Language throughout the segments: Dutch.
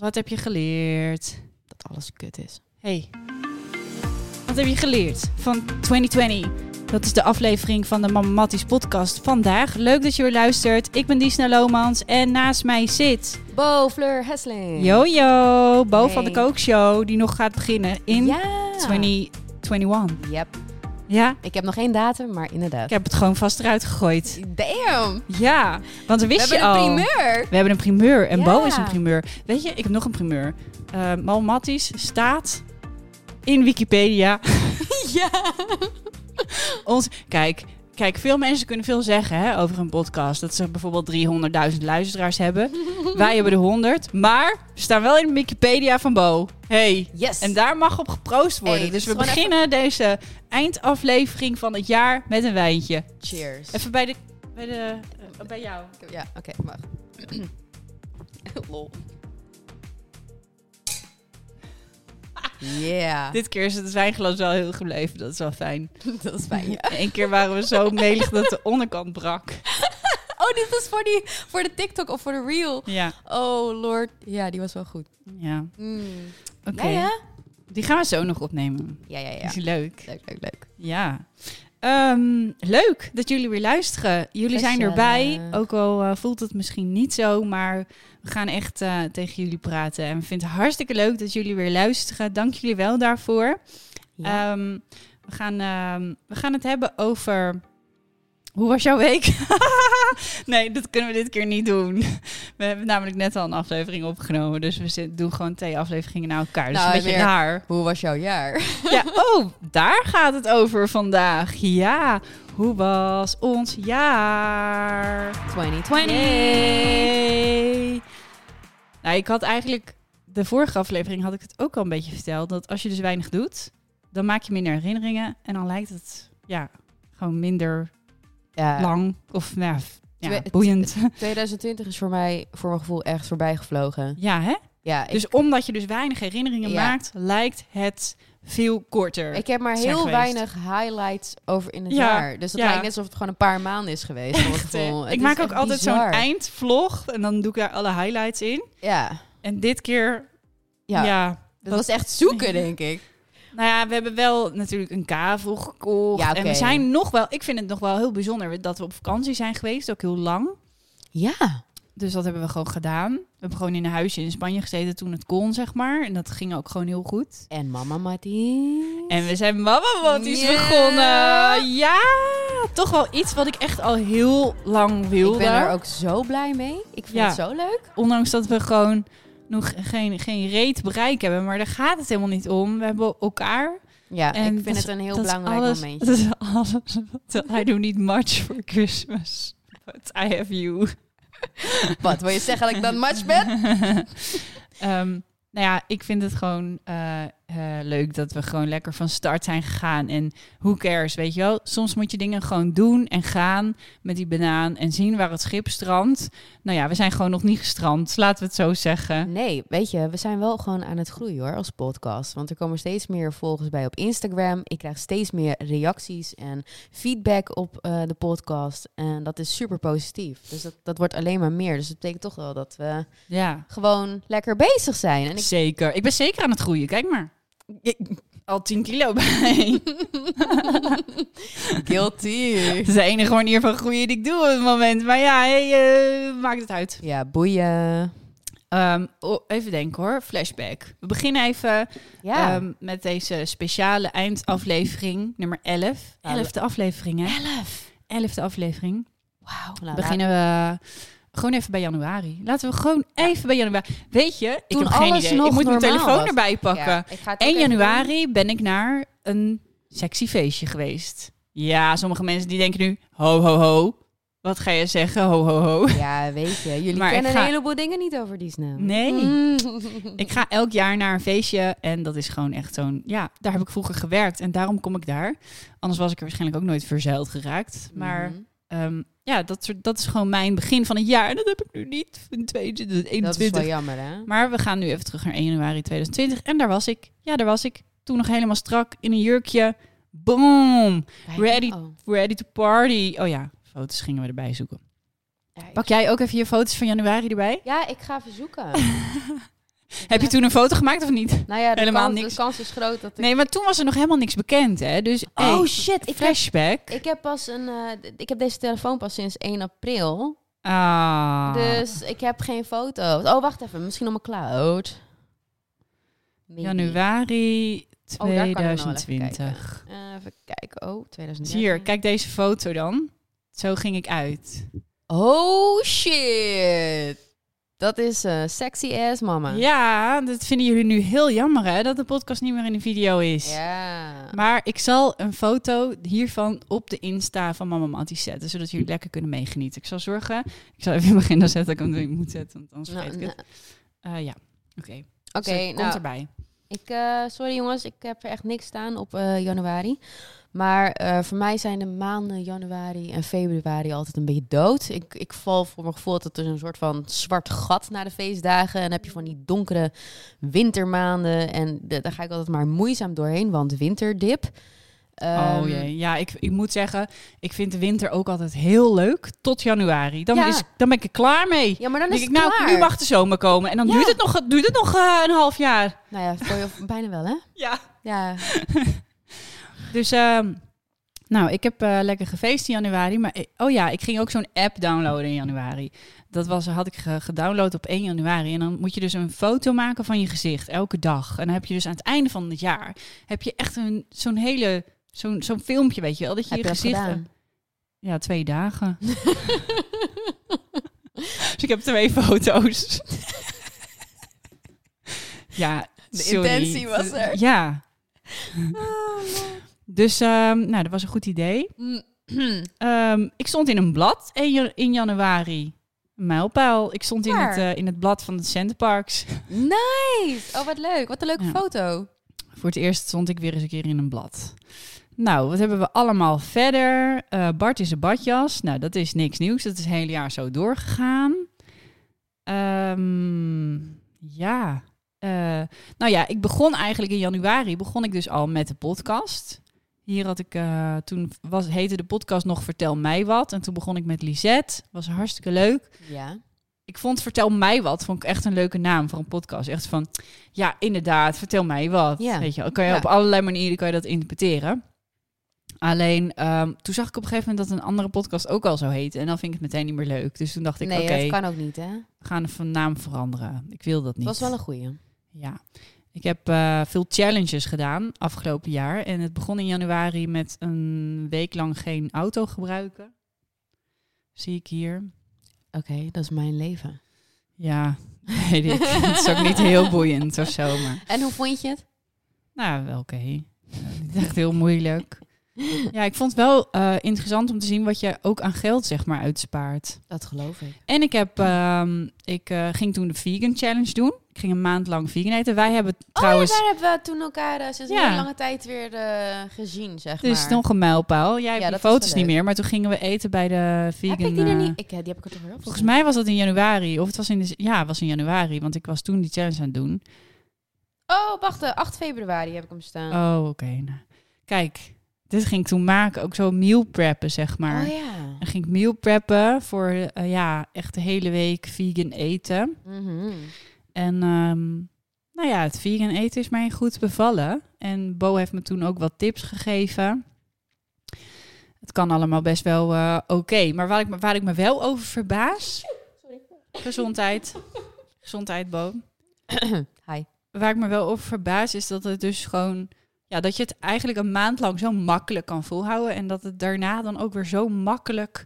Wat heb je geleerd? Dat alles kut is. Hey, wat heb je geleerd van 2020? Dat is de aflevering van de Mama Matties podcast vandaag. Leuk dat je weer luistert. Ik ben Diesna Lomans en naast mij zit... Bo Fleur Hesling. Jojo, Bo van de. Kookshow, die nog gaat beginnen in Ja. 2021. Yep. Ja, Ik heb nog geen datum, maar inderdaad. ik heb het gewoon vast eruit gegooid. Damn. Ja, want we We wist hebben je een al. primeur. We hebben een primeur en Ja. Bo is een primeur. Weet je, ik heb nog een primeur. Uh, staat in Wikipedia. ja. Ons, kijk, kijk, veel mensen kunnen veel zeggen hè, over een podcast. Dat ze bijvoorbeeld 300.000 luisteraars hebben. Wij hebben de 100, maar we staan wel in de Wikipedia van Bo. Hey. Yes. En daar mag op geproost worden. Hey, dus we beginnen deze eindaflevering van het jaar met een wijntje. Cheers. Even bij de, bij de, eh, bij jou. Ja, oké, mag. Lol. Yeah. Dit keer is het wijnglas wel heel gebleven. Dat is wel fijn. Dat is fijn, ja. Eén keer waren we zo melig dat de onderkant brak. Oh, dit is voor, die, voor de TikTok of voor de Reel. Ja, Oh, lord. Ja, die was wel goed. ja. Mm. Oké. Ja, ja? Die gaan we zo nog opnemen. Ja, ja, ja. Is leuk. Leuk, leuk, leuk. Ja. Ehm, leuk dat jullie weer luisteren. Jullie zijn erbij. Ook al eh, voelt het misschien niet zo, maar we gaan echt eh, tegen jullie praten. En we vinden het hartstikke leuk dat jullie weer luisteren. Dank jullie wel daarvoor. Ja. Ehm, we, gaan, ehm, we gaan het hebben over. Hoe was jouw week? nee, dat kunnen we dit keer niet doen. We hebben namelijk net al een aflevering opgenomen. Dus we doen gewoon twee afleveringen naar elkaar. Dus Nou, een beetje raar. Hoe was jouw jaar? Ja, oh, daar gaat het over vandaag. Ja, hoe was ons jaar? 2020. Yay. Nou, ik had eigenlijk... De vorige aflevering had ik het ook al een beetje verteld. Dat als je dus weinig doet, dan maak je minder herinneringen. En dan lijkt het, ja, gewoon minder Ja, lang. Of, nou, ja, boeiend. 2020 is voor mij, voor mijn gevoel, echt voorbij gevlogen. Ja, hè? Ja, ik, Dus omdat je dus weinig herinneringen Ja. maakt, lijkt het veel korter. ik heb maar heel geweest. weinig highlights over in het Ja, jaar. Dus ja. lijkt net alsof het gewoon een paar maanden is geweest. Echt, ik maak ook altijd zo'n eindvlog en dan doe ik daar alle highlights in. Ja, En dit keer, ja. ja, dat was echt zoeken, denk ik. Nou ja, we hebben wel natuurlijk een kavel gekocht. Ja. En we zijn nog wel, ik vind het nog wel heel bijzonder dat we op vakantie zijn geweest, ook heel lang. Ja. Dus dat hebben we gewoon gedaan. We hebben gewoon in een huisje in Spanje gezeten toen het kon, zeg maar. En dat ging ook gewoon heel goed. En mama Mattie. En we zijn Mama Matties begonnen. Ja, toch wel iets wat ik echt al heel lang wilde. Ik ben er ook zo blij mee. Ik vind Ja. het zo leuk. Ondanks dat we gewoon nog geen, geen reet bereik hebben. Maar daar gaat het helemaal niet om. We hebben elkaar. Ja, En ik vind het een heel belangrijk alles, momentje. Dat is alles. I do need much for Christmas. But I have you. Wat, wil je zeggen dat ik dan match ben? Ehm, nou ja, ik vind het gewoon eh, eh, leuk dat we gewoon lekker van start zijn gegaan. En who cares, weet je wel? Soms moet je dingen gewoon doen en gaan met die banaan en zien waar het schip strandt. Nou ja, we zijn gewoon nog niet gestrand, laten we het zo zeggen. Nee, weet je, we zijn wel gewoon aan het groeien hoor, als podcast. Want er komen steeds meer volgers bij op Instagram. Ik krijg steeds meer reacties en feedback op eh, de podcast. En dat is super positief. Dus dat, dat wordt alleen maar meer. Dus dat betekent toch wel dat we Ja, gewoon lekker bezig zijn. En ik, zeker. Ik ben zeker aan het groeien, kijk maar. Al 10 kilo bij. Guilty. Het is de enige manier van groeien die ik doe op het moment. Maar ja, hey, eh, maakt het uit. Ja, boeien. Ehm, oh, even denken hoor, flashback. We beginnen even Ja. ehm, met deze speciale eindaflevering, nummer 11. Nou, Elfde aflevering, hè? Elf. Elfde aflevering. Wauw. Nou, beginnen we gewoon even bij januari. Laten we gewoon even bij januari. Weet je, ik heb geen idee. nog Ik moet mijn telefoon was. erbij pakken. ja, ik ga het ook 1 even januari ben ik naar een sexy feestje geweest. Ja, sommige mensen die denken nu, ho, ho, ho. Wat ga je zeggen, ho, ho, ho? Ja, weet je. Jullie Maar kennen ga- een heleboel dingen niet over die snel. Nee. Mm. Ik ga elk jaar naar een feestje en dat is gewoon echt zo'n... Ja, daar heb ik vroeger gewerkt en daarom kom ik daar. Anders was ik er waarschijnlijk ook nooit verzeild geraakt. Maar Mhm. Ehm, ja, dat, soort- dat is gewoon mijn begin van het jaar. En dat heb ik nu niet in Dat is 2021. wel jammer, hè? Maar we gaan nu even terug naar 1 januari 2020. En daar was ik. Ja, daar was ik. Toen nog helemaal strak in een jurkje. Boom! Ready. oh. Ready to party. Oh ja, foto's gingen we erbij zoeken. Ja, Pak jij ook even je foto's van januari erbij? Ja, ik ga even zoeken. Heb je toen een foto gemaakt of niet? Nou ja, de, Helemaal kans, niks. de kans is groot dat ik... Nee, maar toen was er nog helemaal niks bekend, hè? Dus oh hey, shit, ik heb, flashback. ik heb pas een... eh, ik heb deze telefoon pas sinds 1 april. Ah. Dus ik heb geen foto's. Oh, wacht even. Misschien op mijn cloud. Maybe. Januari Oh, daar kan ik nog wel even 2020. Eh, even kijken. Oh, 2013. Hier, kijk deze foto dan. Zo ging ik uit. Oh shit. Dat is eh, sexy ass mama. Ja, dat vinden jullie nu heel jammer, hè? Dat de podcast niet meer in de video is. Ja. Maar ik zal een foto hiervan op de Insta van Mama Mattie zetten, zodat jullie lekker kunnen meegenieten. Ik zal zorgen. Ik zal even in begin dan zetten dat ik hem moet zetten, want anders Nou, vergeet ik het. nou, Eh, ja, oké. Oké, Dus komt nou, erbij. ik, eh, sorry jongens, ik heb er echt niks staan op januari. Maar eh, voor mij zijn de maanden januari en februari altijd een beetje dood. Ik, ik val voor mijn gevoel dat er een soort van zwart gat na de feestdagen. En dan heb je van die donkere wintermaanden. En de- daar ga ik altijd maar moeizaam doorheen, want winterdip. oh Ehm, jee, ja, ik, ik moet zeggen, ik vind de winter ook altijd heel leuk tot januari. Dan, Ja. is, dan ben ik er klaar mee. Ja, maar dan Dan is ik, nou, klaar. nu mag de zomer komen. En dan Ja. duurt het nog, duurt het nog eh, een half jaar. Nou ja, voor je bijna wel, hè? Ja. Ja. Dus, ehm, nou, ik heb eh, lekker gefeest in januari. Maar, oh ja, ik ging ook zo'n app downloaden in januari. Dat was, had ik ge- gedownload op 1 januari. En dan moet je dus een foto maken van je gezicht, elke dag. En dan heb je dus aan het einde van het jaar... heb je echt een, zo'n hele... Zo'n zo'n filmpje, weet je wel, dat je Heb je gezicht... gedaan? Ja, twee dagen. dus ik heb twee foto's. ja, De sorry. intentie was er. Ja. Dus, ehm, nou, dat was een goed idee. Ehm, ik stond in een blad in, ja- in januari. Een mijlpaal. Ik stond in het, eh, in het blad van de Centerparks. nice! Oh, wat leuk. Wat een leuke Ja. foto. Voor het eerst stond ik weer eens een keer in een blad. Nou, wat hebben we allemaal verder? Eh, Bart is een badjas. Nou, dat is niks nieuws. Dat is het hele jaar zo doorgegaan. Ehm, ja. Eh, nou ja, ik begon eigenlijk in januari. Begon ik dus al met de podcast. Hier had ik, eh, toen was, heette de podcast nog Vertel mij wat. En toen begon ik met Lisette. Was hartstikke leuk. Ja. Ik vond Vertel mij wat, vond ik echt een leuke naam voor een podcast. Echt van, ja, inderdaad, vertel mij wat. Ja. Weet je, kan je Ja. op allerlei manieren kan je dat interpreteren. Alleen, ehm, toen zag ik op een gegeven moment dat een andere podcast ook al zo heette. En dan vind ik het meteen niet meer leuk. Dus toen dacht ik, nee, oké, dat kan ook niet, hè? we gaan van naam veranderen. Ik wil dat niet. was wel een goeie. Ja. Ik heb eh, veel challenges gedaan afgelopen jaar. En het begon in januari met een week lang geen auto gebruiken. Zie ik hier. Oké, dat is mijn leven. Ja, weet ik. het is ook niet heel boeiend of zo, maar... En hoe vond je het? Nou, wel oké. Niet echt heel moeilijk. Ja, ik vond het wel eh, interessant om te zien wat je ook aan geld, zeg maar, uitspaart. Dat geloof ik. En ik heb, ehm, ik eh, ging toen de vegan challenge doen. Ik ging een maand lang vegan eten. Wij hebben trouwens, Oh ja, daar hebben we toen elkaar eh, sinds Ja. een lange tijd weer gezien, zeg het is maar. nog een mijlpaal. Jij Ja, hebt wel foto's niet meer, maar toen gingen we eten bij de vegan. Heb ik die er niet? Ik, die heb ik er toch weer op. Volgens mij was dat in januari, of het was in de, ja, het was in januari, want ik was toen die challenge aan het doen. Oh, wacht, eh, 8 februari heb ik hem staan. Oh, oké. nou. Kijk, dit ging ik toen maken, ook zo meal preppen, zeg maar. Oh ja. Dan ging ik meal preppen voor eh, ja, echt de hele week vegan eten. Mhm. En ehm, nou ja, het vegan eten is mij goed bevallen. En Bo heeft me toen ook wat tips gegeven. Het kan allemaal best wel eh, oké. Maar waar ik, me- waar ik me wel over verbaas... Gezondheid. Gezondheid, Bo. Hi. Waar ik me wel over verbaas is dat het dus gewoon... Ja, dat je het eigenlijk een maand lang zo makkelijk kan volhouden. En dat het daarna dan ook weer zo makkelijk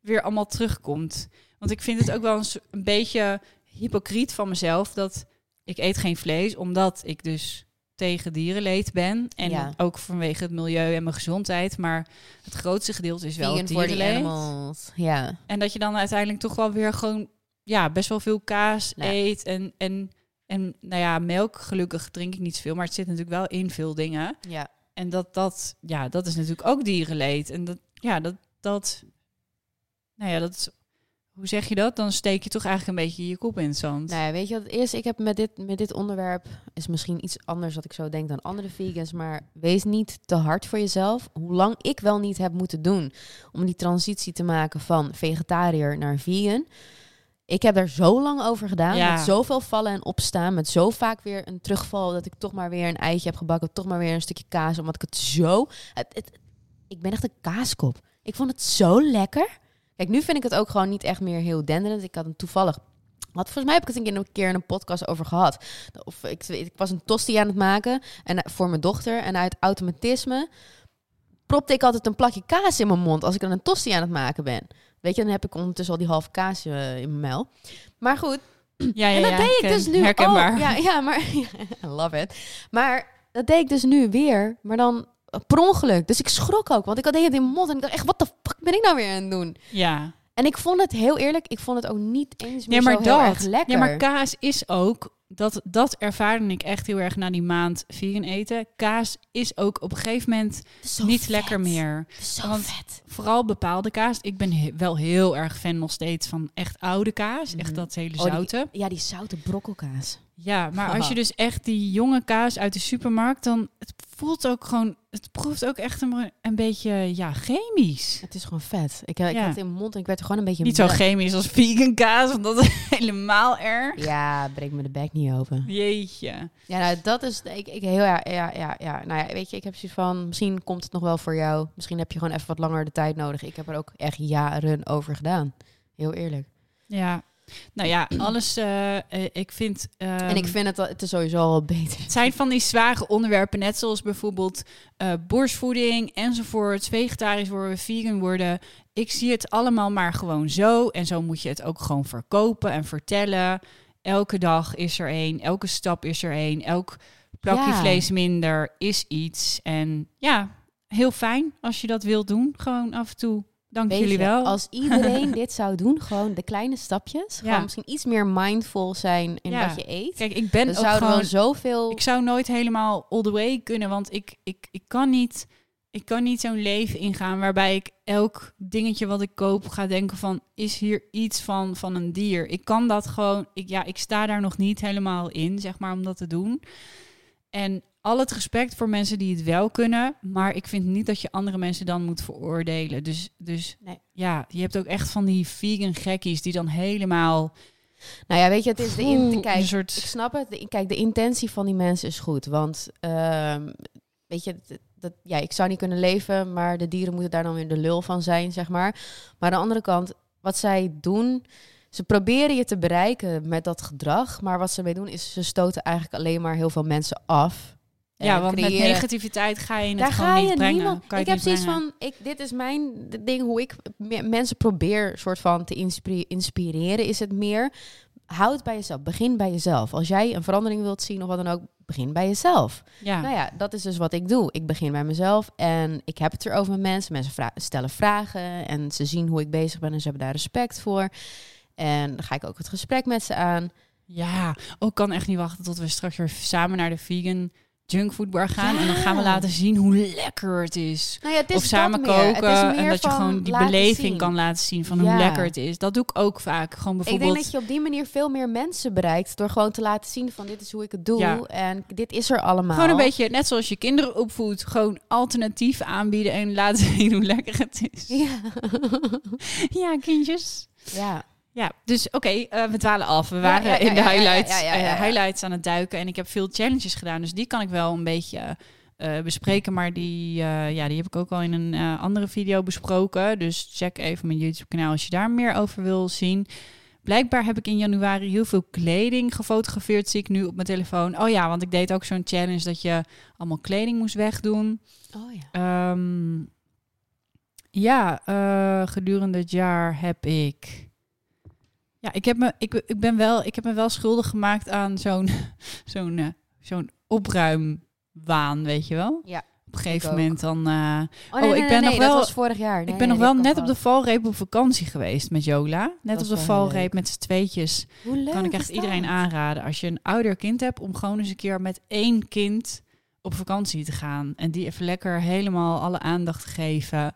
weer allemaal terugkomt. Want ik vind het ook wel een, s- een beetje hypocriet van mezelf dat ik eet geen vlees, omdat ik dus tegen dierenleed ben. En Ja. ook vanwege het milieu en mijn gezondheid. Maar het grootste gedeelte is wel dierenleed. Ja. En dat je dan uiteindelijk toch wel weer gewoon ja, best wel veel kaas Ja. eet. En, en, en nou ja, melk gelukkig drink ik niet zoveel. Maar het zit natuurlijk wel in veel dingen. Ja. En dat, dat, ja, dat is natuurlijk ook dierenleed. En dat, ja, dat, dat, nou ja, dat is, hoe zeg je dat? Dan steek je toch eigenlijk een beetje je kop in het zand. Nou ja, weet je wat het is? Ik heb met dit, met dit onderwerp, is misschien iets anders wat ik zo denk dan andere vegans, maar wees niet te hard voor jezelf. Hoe lang ik wel niet heb moeten doen om die transitie te maken van vegetariër naar vegan. Ik heb daar zo lang over gedaan. Ja. Met zoveel vallen en opstaan. Met zo vaak weer een terugval. Dat ik toch maar weer een eitje heb gebakken. Toch maar weer een stukje kaas. Omdat ik het zo... Het, het- ik ben echt een kaaskop. Ik vond het zo lekker. Kijk, nu vind ik het ook gewoon niet echt meer heel denderend. Ik had hem toevallig... Had, volgens mij heb ik het een keer- een keer in een podcast over gehad. Of ik, ik was een tosti aan het maken en, eh, voor mijn dochter. En uit automatisme propte ik altijd een plakje kaas in mijn mond als ik dan een tosti aan het maken ben. Weet je, dan heb ik ondertussen al die halve kaas eh, in mijn muil. Maar goed, Ja, ja, en dat ja, deed ik dus nu Herkenbaar. ook. Ja, ja, maar I love it. Maar dat deed ik dus nu weer, maar dan eh, per ongeluk. Dus ik schrok ook, want ik had in mond en ik dacht echt, wat de fuck ben ik nou weer aan het doen? ja. En ik vond het heel eerlijk, ik vond het ook niet eens meer Ja, maar zo heel erg dat. lekker. Ja, maar kaas is ook. Dat, dat ervaarde ik echt heel erg na die maand vegan eten. Kaas is ook op een gegeven moment niet vet. lekker meer. Want- vet. Vooral bepaalde kaas. Ik ben he- wel heel erg fan nog steeds van echt oude kaas. Echt Mhm. dat hele Oh, die- zoute. Ja, die zoute brokkelkaas. Ja, maar als je dus echt die jonge kaas uit de supermarkt, dan het voelt ook gewoon, het proeft ook echt een, een beetje ja chemisch. Het is gewoon vet. Ik, ik Ja. had het in mijn mond en ik werd er gewoon een beetje... Niet zo chemisch als vegan kaas, want dat is helemaal erg. Ja, breek me de bek niet open. Jeetje. Ja, nou, dat is... Ik, ik heel, ja, ja, ja, ja. Nou ja, weet je, ik heb zoiets van... Misschien komt het nog wel voor jou. Misschien heb je gewoon even wat langer de tijd nodig. Ik heb er ook echt jaren over gedaan. Heel eerlijk. Ja. Nou ja, alles. eh, eh, ik vind. en ehm, ik vind het, het is sowieso al beter. Het zijn van die zware onderwerpen, net zoals bijvoorbeeld eh, borstvoeding enzovoort, vegetarisch worden, vegan worden. Ik zie het allemaal maar gewoon zo. En zo moet je het ook gewoon verkopen en vertellen. Elke dag is er één, elke stap is er één, elk plakje Ja. vlees minder is iets. En ja, heel fijn als je dat wilt doen. Gewoon af en toe. Dank jullie wel. Als iedereen dit zou doen, gewoon de kleine stapjes. Ja. Gewoon misschien iets meer mindful zijn in Ja. wat je eet. Kijk, ik ben Dan ook zouden gewoon zoveel... Ik zou nooit helemaal all the way kunnen, want ik, ik, ik kan niet, ik kan niet zo'n leven ingaan waarbij ik elk dingetje wat ik koop ga denken van, is hier iets van, van een dier? Ik kan dat gewoon, ik, ja, ik sta daar nog niet helemaal in, zeg maar, om dat te doen. En al het respect voor mensen die het wel kunnen, maar ik vind niet dat je andere mensen dan moet veroordelen. Dus, dus Nee. ja, je hebt ook echt van die vegan gekkies die dan helemaal... Nou ja, weet je, het is de... In, kijk, een soort- ik snap het. De, kijk, de intentie van die mensen is goed. Want, ehm, weet je, dat, dat, ja, ik zou niet kunnen leven, maar de dieren moeten daar dan weer de lul van zijn, zeg maar. Maar aan de andere kant, wat zij doen... Ze proberen je te bereiken met dat gedrag. Maar wat ze mee doen, is ze stoten eigenlijk alleen maar heel veel mensen af. Ja, want met negativiteit ga je het daar gewoon ga niet je brengen. niemand. Kan je ik heb niet zoiets van, ik, dit is mijn ding hoe ik me- mensen probeer soort van te inspire- inspireren. Is het meer, houd bij jezelf. Begin bij jezelf. Als jij een verandering wilt zien of wat dan ook, begin bij jezelf. Ja. Nou ja, dat is dus wat ik doe. Ik begin bij mezelf en ik heb het erover met mensen. Mensen vra- stellen vragen en ze zien hoe ik bezig ben en ze hebben daar respect voor. En dan ga ik ook het gesprek met ze aan. Ja, ook kan echt niet wachten tot we straks weer samen naar de vegan junkfoodbar gaan. En dan gaan we laten zien hoe lekker het is. Nou ja, het is of samen koken. En dat je gewoon die beleving zien. kan laten zien van hoe lekker het is. Dat doe ik ook vaak. Gewoon Ik bijvoorbeeld. denk dat je op die manier veel meer mensen bereikt door gewoon te laten zien van dit is hoe ik het doe en dit is er allemaal. Gewoon een beetje, net zoals je kinderen opvoedt, gewoon alternatief aanbieden en laten zien hoe lekker het is. Ja. Ja, kindjes. ja. Ja, dus oké, eh, we dwalen af. We waren ja, ja, in de highlights, eh, highlights aan het duiken. En ik heb veel challenges gedaan, dus die kan ik wel een beetje eh, bespreken. Maar die, ja, die heb ik ook al in een andere video besproken. Dus check even mijn YouTube kanaal als je daar meer over wil zien. Blijkbaar heb ik in januari heel veel kleding gefotografeerd, zie ik nu op mijn telefoon. Oh ja, want ik deed ook zo'n challenge dat je allemaal kleding moest wegdoen. Oh ja. Ehm, ja, gedurende het jaar heb ik. Ja, ik heb me, ik, ik ben wel, ik heb me wel schuldig gemaakt aan zo'n, zo'n, eh, zo'n opruimwaan, weet je wel. Ja, Op een gegeven ook. moment dan. eh, Oh, nee, ik nee, ben nee, nog dat wel- was vorig jaar. Ik ben nog wel net op de valreep op vakantie geweest met Jola. Net op de valreep met z'n tweetjes. Hoe leuk kan ik echt iedereen dat? aanraden. Als je een ouder kind hebt, om gewoon eens een keer met één kind op vakantie te gaan. En die even lekker helemaal alle aandacht te geven.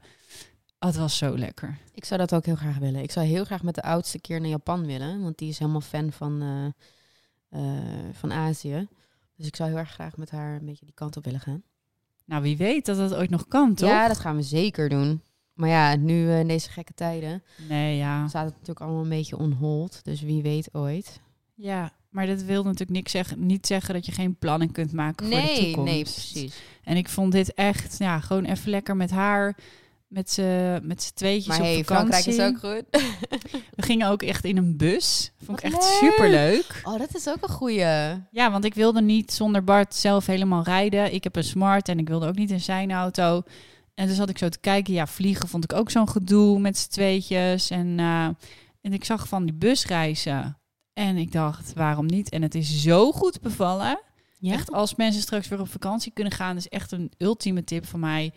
Oh, het was zo lekker. Ik zou dat ook heel graag willen. Ik zou heel graag met de oudste keer naar Japan willen, want die is helemaal fan van, eh, eh, van Azië. Dus ik zou heel erg graag met haar een beetje die kant op willen gaan. Nou, wie weet dat dat ooit nog kan, toch? Ja, dat gaan we zeker doen. Maar ja, nu eh, in deze gekke tijden Nee, ja. staat het natuurlijk allemaal een beetje on hold. Dus wie weet ooit. Ja, maar dat wil natuurlijk niks zeggen, niet zeggen dat je geen plannen kunt maken voor de Nee, toekomst. nee, precies. En ik vond dit echt, ja, gewoon even lekker met haar, met z'n met z'n tweetjes Maar op hey, vakantie. Frankrijk is ook goed. We gingen ook echt in een bus. Vond ik echt leuk. super leuk. Oh, dat is ook een goeie. Ja, want ik wilde niet zonder Bart zelf helemaal rijden. Ik heb een smart en ik wilde ook niet in zijn auto. En dus had ik zo te kijken. Ja, vliegen vond ik ook zo'n gedoe met z'n tweetjes. En, eh, en ik zag van die busreizen. En ik dacht, waarom niet? En het is zo goed bevallen. Ja? Echt, als mensen straks weer op vakantie kunnen gaan, is echt een ultieme tip van mij.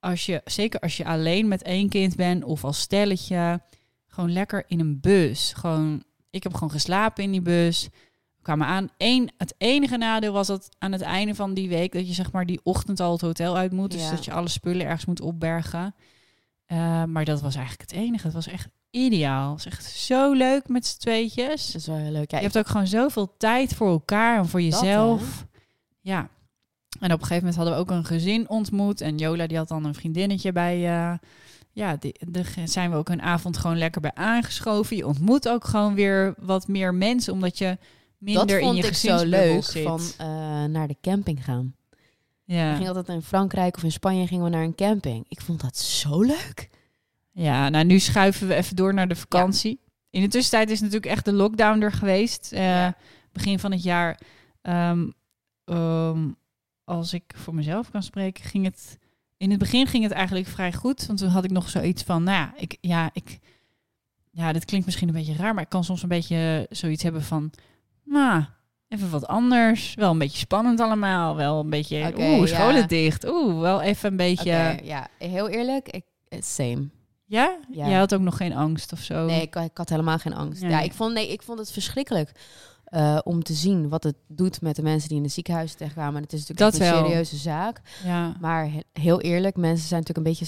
Als je, zeker als je alleen met één kind bent of als stelletje, gewoon lekker in een bus. Gewoon, ik heb gewoon geslapen in die bus. We kwamen aan. Eén, het enige nadeel was dat aan het einde van die week dat je zeg maar die ochtend al het hotel uit moet. Dus Ja. dat je alle spullen ergens moet opbergen. Eh, maar dat was eigenlijk het enige. Het was echt ideaal. Het was echt zo leuk met z'n tweetjes. Dat is wel heel leuk. Ja, Je hebt ook gewoon zoveel tijd voor elkaar en voor jezelf. ja. En op een gegeven moment hadden we ook een gezin ontmoet. En Jola die had dan een vriendinnetje bij. eh, ja, daar zijn we ook een avond gewoon lekker bij aangeschoven. Je ontmoet ook gewoon weer wat meer mensen, omdat je minder dat in vond je ik zo leuk zit. van eh, naar de camping gaan. We ja. gingen altijd in Frankrijk of in Spanje gingen we naar een camping. Ik vond dat zo leuk. ja, nou nu schuiven we even door naar de vakantie. In de tussentijd is natuurlijk echt de lockdown er geweest. Eh, Ja. Begin van het jaar. Ehm, ehm, als ik voor mezelf kan spreken, ging het. In het begin ging het eigenlijk vrij goed. Want toen had ik nog zoiets van, nou ja, ik, ja, ik, ja, dit klinkt misschien een beetje raar, maar ik kan soms een beetje zoiets hebben van, nou, even wat anders. Wel een beetje spannend allemaal. Wel een beetje, Oké, oeh, scholen ja. dicht. Oeh, wel even een beetje. Ja, heel eerlijk, ik, eh, same. Ja? Ja. Jij had ook nog geen angst of zo? Nee, ik, ik had helemaal geen angst. Nee. Ja, ik vond, nee, ik vond het verschrikkelijk eh, om te zien wat het doet met de mensen die in de ziekenhuizen terechtkwamen. Het is natuurlijk Dat een wel. serieuze zaak. Ja. Maar he- heel eerlijk, mensen zijn natuurlijk een beetje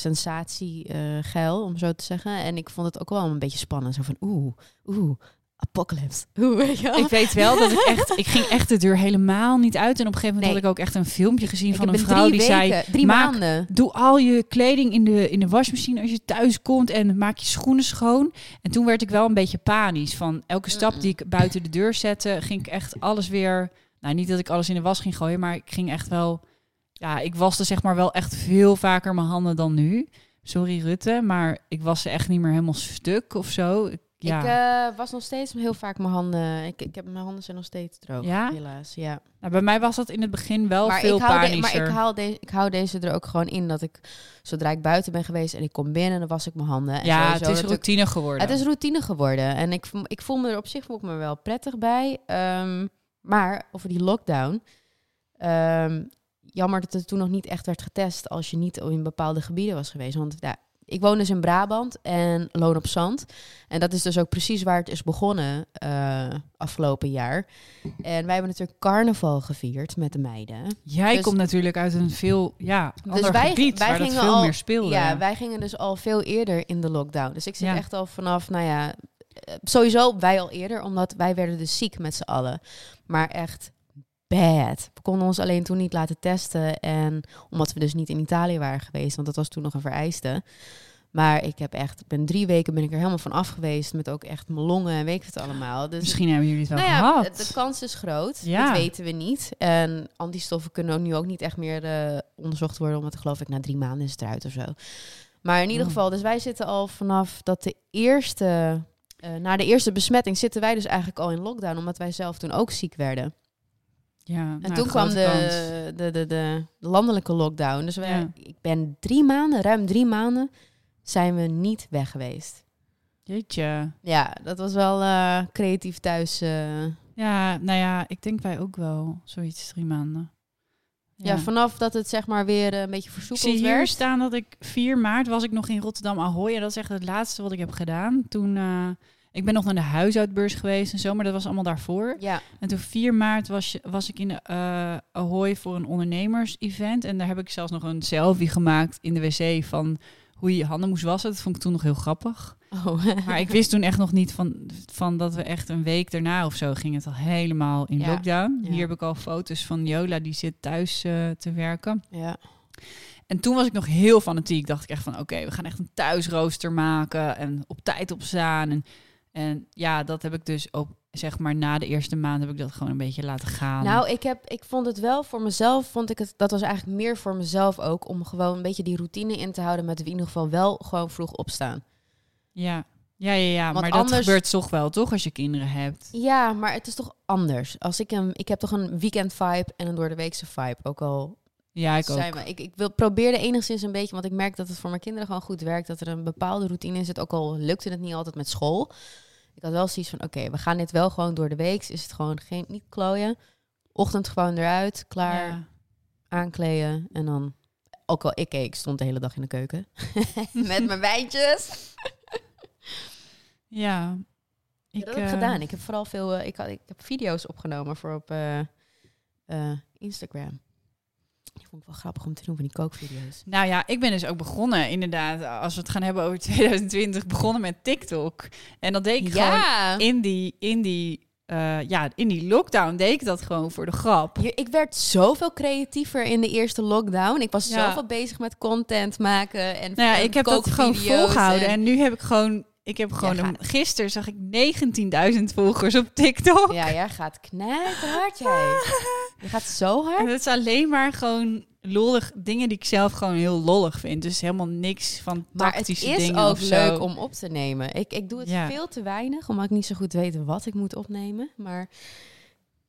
sensatiegeil, om zo te zeggen. En ik vond het ook wel een beetje spannend. Zo van, oeh, oeh, apocalypse. Ik weet wel dat ik echt, ik ging echt de deur helemaal niet uit. En op een gegeven moment Nee. had ik ook echt een filmpje gezien Ik van een vrouw drie die weken, zei: drie maak- maanden. Doe al je kleding in de, in de wasmachine als je thuis komt en maak je schoenen schoon. En toen werd ik wel een beetje panisch. Van elke stap die ik buiten de deur zette, ging ik echt alles weer. Nou, niet dat ik alles in de was ging gooien, maar ik ging echt wel. Ja, ik waste zeg maar wel echt veel vaker mijn handen dan nu. Sorry Rutte, maar ik was ze echt niet meer helemaal stuk of zo. Ik- Ja. Ik eh, was nog steeds heel vaak mijn handen. Ik, ik heb mijn handen zijn nog steeds droog. Ja? Helaas. Ja. Nou, bij mij was dat in het begin wel maar, veel ik hou de- maar ik, haal deze, ik hou deze er ook gewoon in dat ik zodra ik buiten ben geweest en ik kom binnen, dan was ik mijn handen. En ja, sowieso het is routine geworden. Het is routine geworden. En ik, voel- ik voel me er op zich voel ik me wel prettig bij. Ehm, maar over die lockdown. ehm, jammer dat het toen nog niet echt werd getest als je niet in bepaalde gebieden was geweest. Want ja, ik woon dus in Brabant en Loon op Zand. En dat is dus ook precies waar het is begonnen eh, afgelopen jaar. En wij hebben natuurlijk carnaval gevierd met de meiden. Jij Dus- komt natuurlijk uit een veel ja, ander Dus wij- gebied wij waar dat gingen veel al- meer speelde. Ja, wij gingen dus al veel eerder in de lockdown. Dus ik zit Ja. echt al vanaf, nou ja, eh, sowieso wij al eerder, omdat wij werden dus ziek met z'n allen. Maar echt bad. We konden ons alleen toen niet laten testen. En omdat we dus niet in Italië waren geweest, want dat was toen nog een vereiste. Maar ik heb echt, ben drie weken ben ik er helemaal van af geweest. Met ook echt mijn longen en weet ik het allemaal. Dus Misschien hebben jullie het wel nou ja, gehad. de kans is groot. Ja. Dat weten we niet. En antistoffen kunnen ook nu ook niet echt meer eh, onderzocht worden. Omdat geloof ik na drie maanden is het eruit of zo. Maar in ieder Oh. geval, dus wij zitten al vanaf dat de eerste... eh, na de eerste besmetting zitten wij dus eigenlijk al in lockdown. Omdat wij zelf toen ook ziek werden. Ja, En nou, toen kwam de, de, de, de, de landelijke lockdown. Dus Ja. ik ben drie maanden, ruim drie maanden, zijn we niet weg geweest. Jeetje. Ja, dat was wel eh, creatief thuis... eh, Ja, nou ja, ik denk wij ook wel zoiets drie maanden. Ja, vanaf dat het zeg maar weer eh, een beetje Ik versoepeld zie hier werd. staan dat ik 4 maart was ik nog in Rotterdam Ahoy. En dat is echt het laatste wat ik heb gedaan. Toen, ik ben nog naar de huisuitbeurs geweest en zo, maar dat was allemaal daarvoor. Ja, En toen 4 maart was, je- was ik in eh Ahoy voor een ondernemers-event. En daar heb ik zelfs nog een selfie gemaakt in de wc van hoe je je handen moest wassen. Dat vond ik toen nog heel grappig. oh. Maar ik wist toen echt nog niet van, van dat we echt een week daarna of zo ging het al helemaal in Ja. lockdown. Ja. Hier heb ik al foto's van Jola, die zit thuis eh, te werken. ja. En toen was ik nog heel fanatiek. Dacht ik echt van, oké, we gaan echt een thuisrooster maken en op tijd opstaan. En, en ja, dat heb ik dus op, zeg maar, na de eerste maand heb ik dat gewoon een beetje laten gaan. Nou, ik, heb, ik vond het wel voor mezelf, vond ik het, dat was eigenlijk meer voor mezelf ook, om gewoon een beetje die routine in te houden met in ieder geval wel gewoon vroeg opstaan. ja, ja, ja, ja. Want maar dat gebeurt toch wel, toch, als je kinderen hebt. Ja, maar het is toch anders. Als ik een, ik heb toch een weekend vibe en een door de weekse vibe. Ook al Ja, ik ook. ik, ik wil probeerde enigszins een beetje, want ik merk dat het voor mijn kinderen gewoon goed werkt, dat er een bepaalde routine in zit. Ook al lukte het niet altijd met school. Ik had wel zoiets van, oké, we gaan dit wel gewoon door de week. Is het gewoon geen niet klooien. Ochtend gewoon eruit, klaar, Ja. aankleden en dan. Ook al ik, ik stond de hele dag in de keuken met mijn wijntjes. Ja. Ik, dat heb ik eh, gedaan. Ik heb vooral veel. eh, ik, had, ik heb video's opgenomen voor op eh, Instagram. Die vond ik wel grappig om te doen van die kookvideo's. Nou ja, ik ben dus ook begonnen, inderdaad, als we het gaan hebben over 2020, begonnen met TikTok. En dat deed ik gewoon Ja. in die, in die, eh, ja, in die lockdown deed ik dat gewoon voor de grap. Ik werd zoveel creatiever in de eerste lockdown. Ik was Ja. zoveel bezig met content maken en Nou ja, ik heb dat gewoon volgehouden. en- En nu heb ik gewoon, ik heb gewoon, een, gisteren zag ik 19.000 volgers op TikTok. Ja, jij gaat knijterhard, jij. Je gaat zo En hard. het is alleen maar gewoon lollig, dingen die ik zelf gewoon heel lollig vind. Dus helemaal niks van Maar het tactische is dingen ook leuk om op te nemen. Ik, ik doe het Ja. veel te weinig, omdat ik niet zo goed weet wat ik moet opnemen. Maar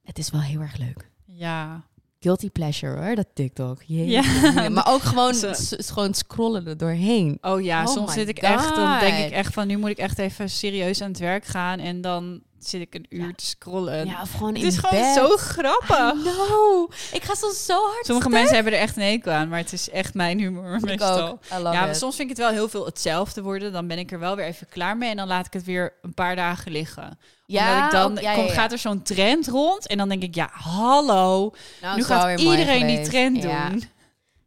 het is wel heel erg leuk. Ja, Guilty pleasure hoor, dat TikTok. Jeetje. Ja. Maar ook gewoon, gewoon scrollen er doorheen. Oh ja, Oh soms zit ik echt, dan denk ik echt van nu moet ik echt even serieus aan het werk gaan en dan zit ik een uur Ja. te scrollen. Ja, of gewoon het in is gewoon zo grappig. No, ik ga soms zo hard Sommige stuk. mensen hebben er echt een hekel aan, maar het is echt mijn humor Ik meestal. ook. Ja, maar soms vind ik het wel heel veel hetzelfde worden. Dan ben ik er wel weer even klaar mee en dan laat ik het weer een paar dagen liggen. ja, Omdat ik dan ook- ja, ja, kom- ja. gaat er zo'n trend rond en dan denk ik ja, hallo, Nou, nu gaat iedereen die trend doen. Ja, Ja.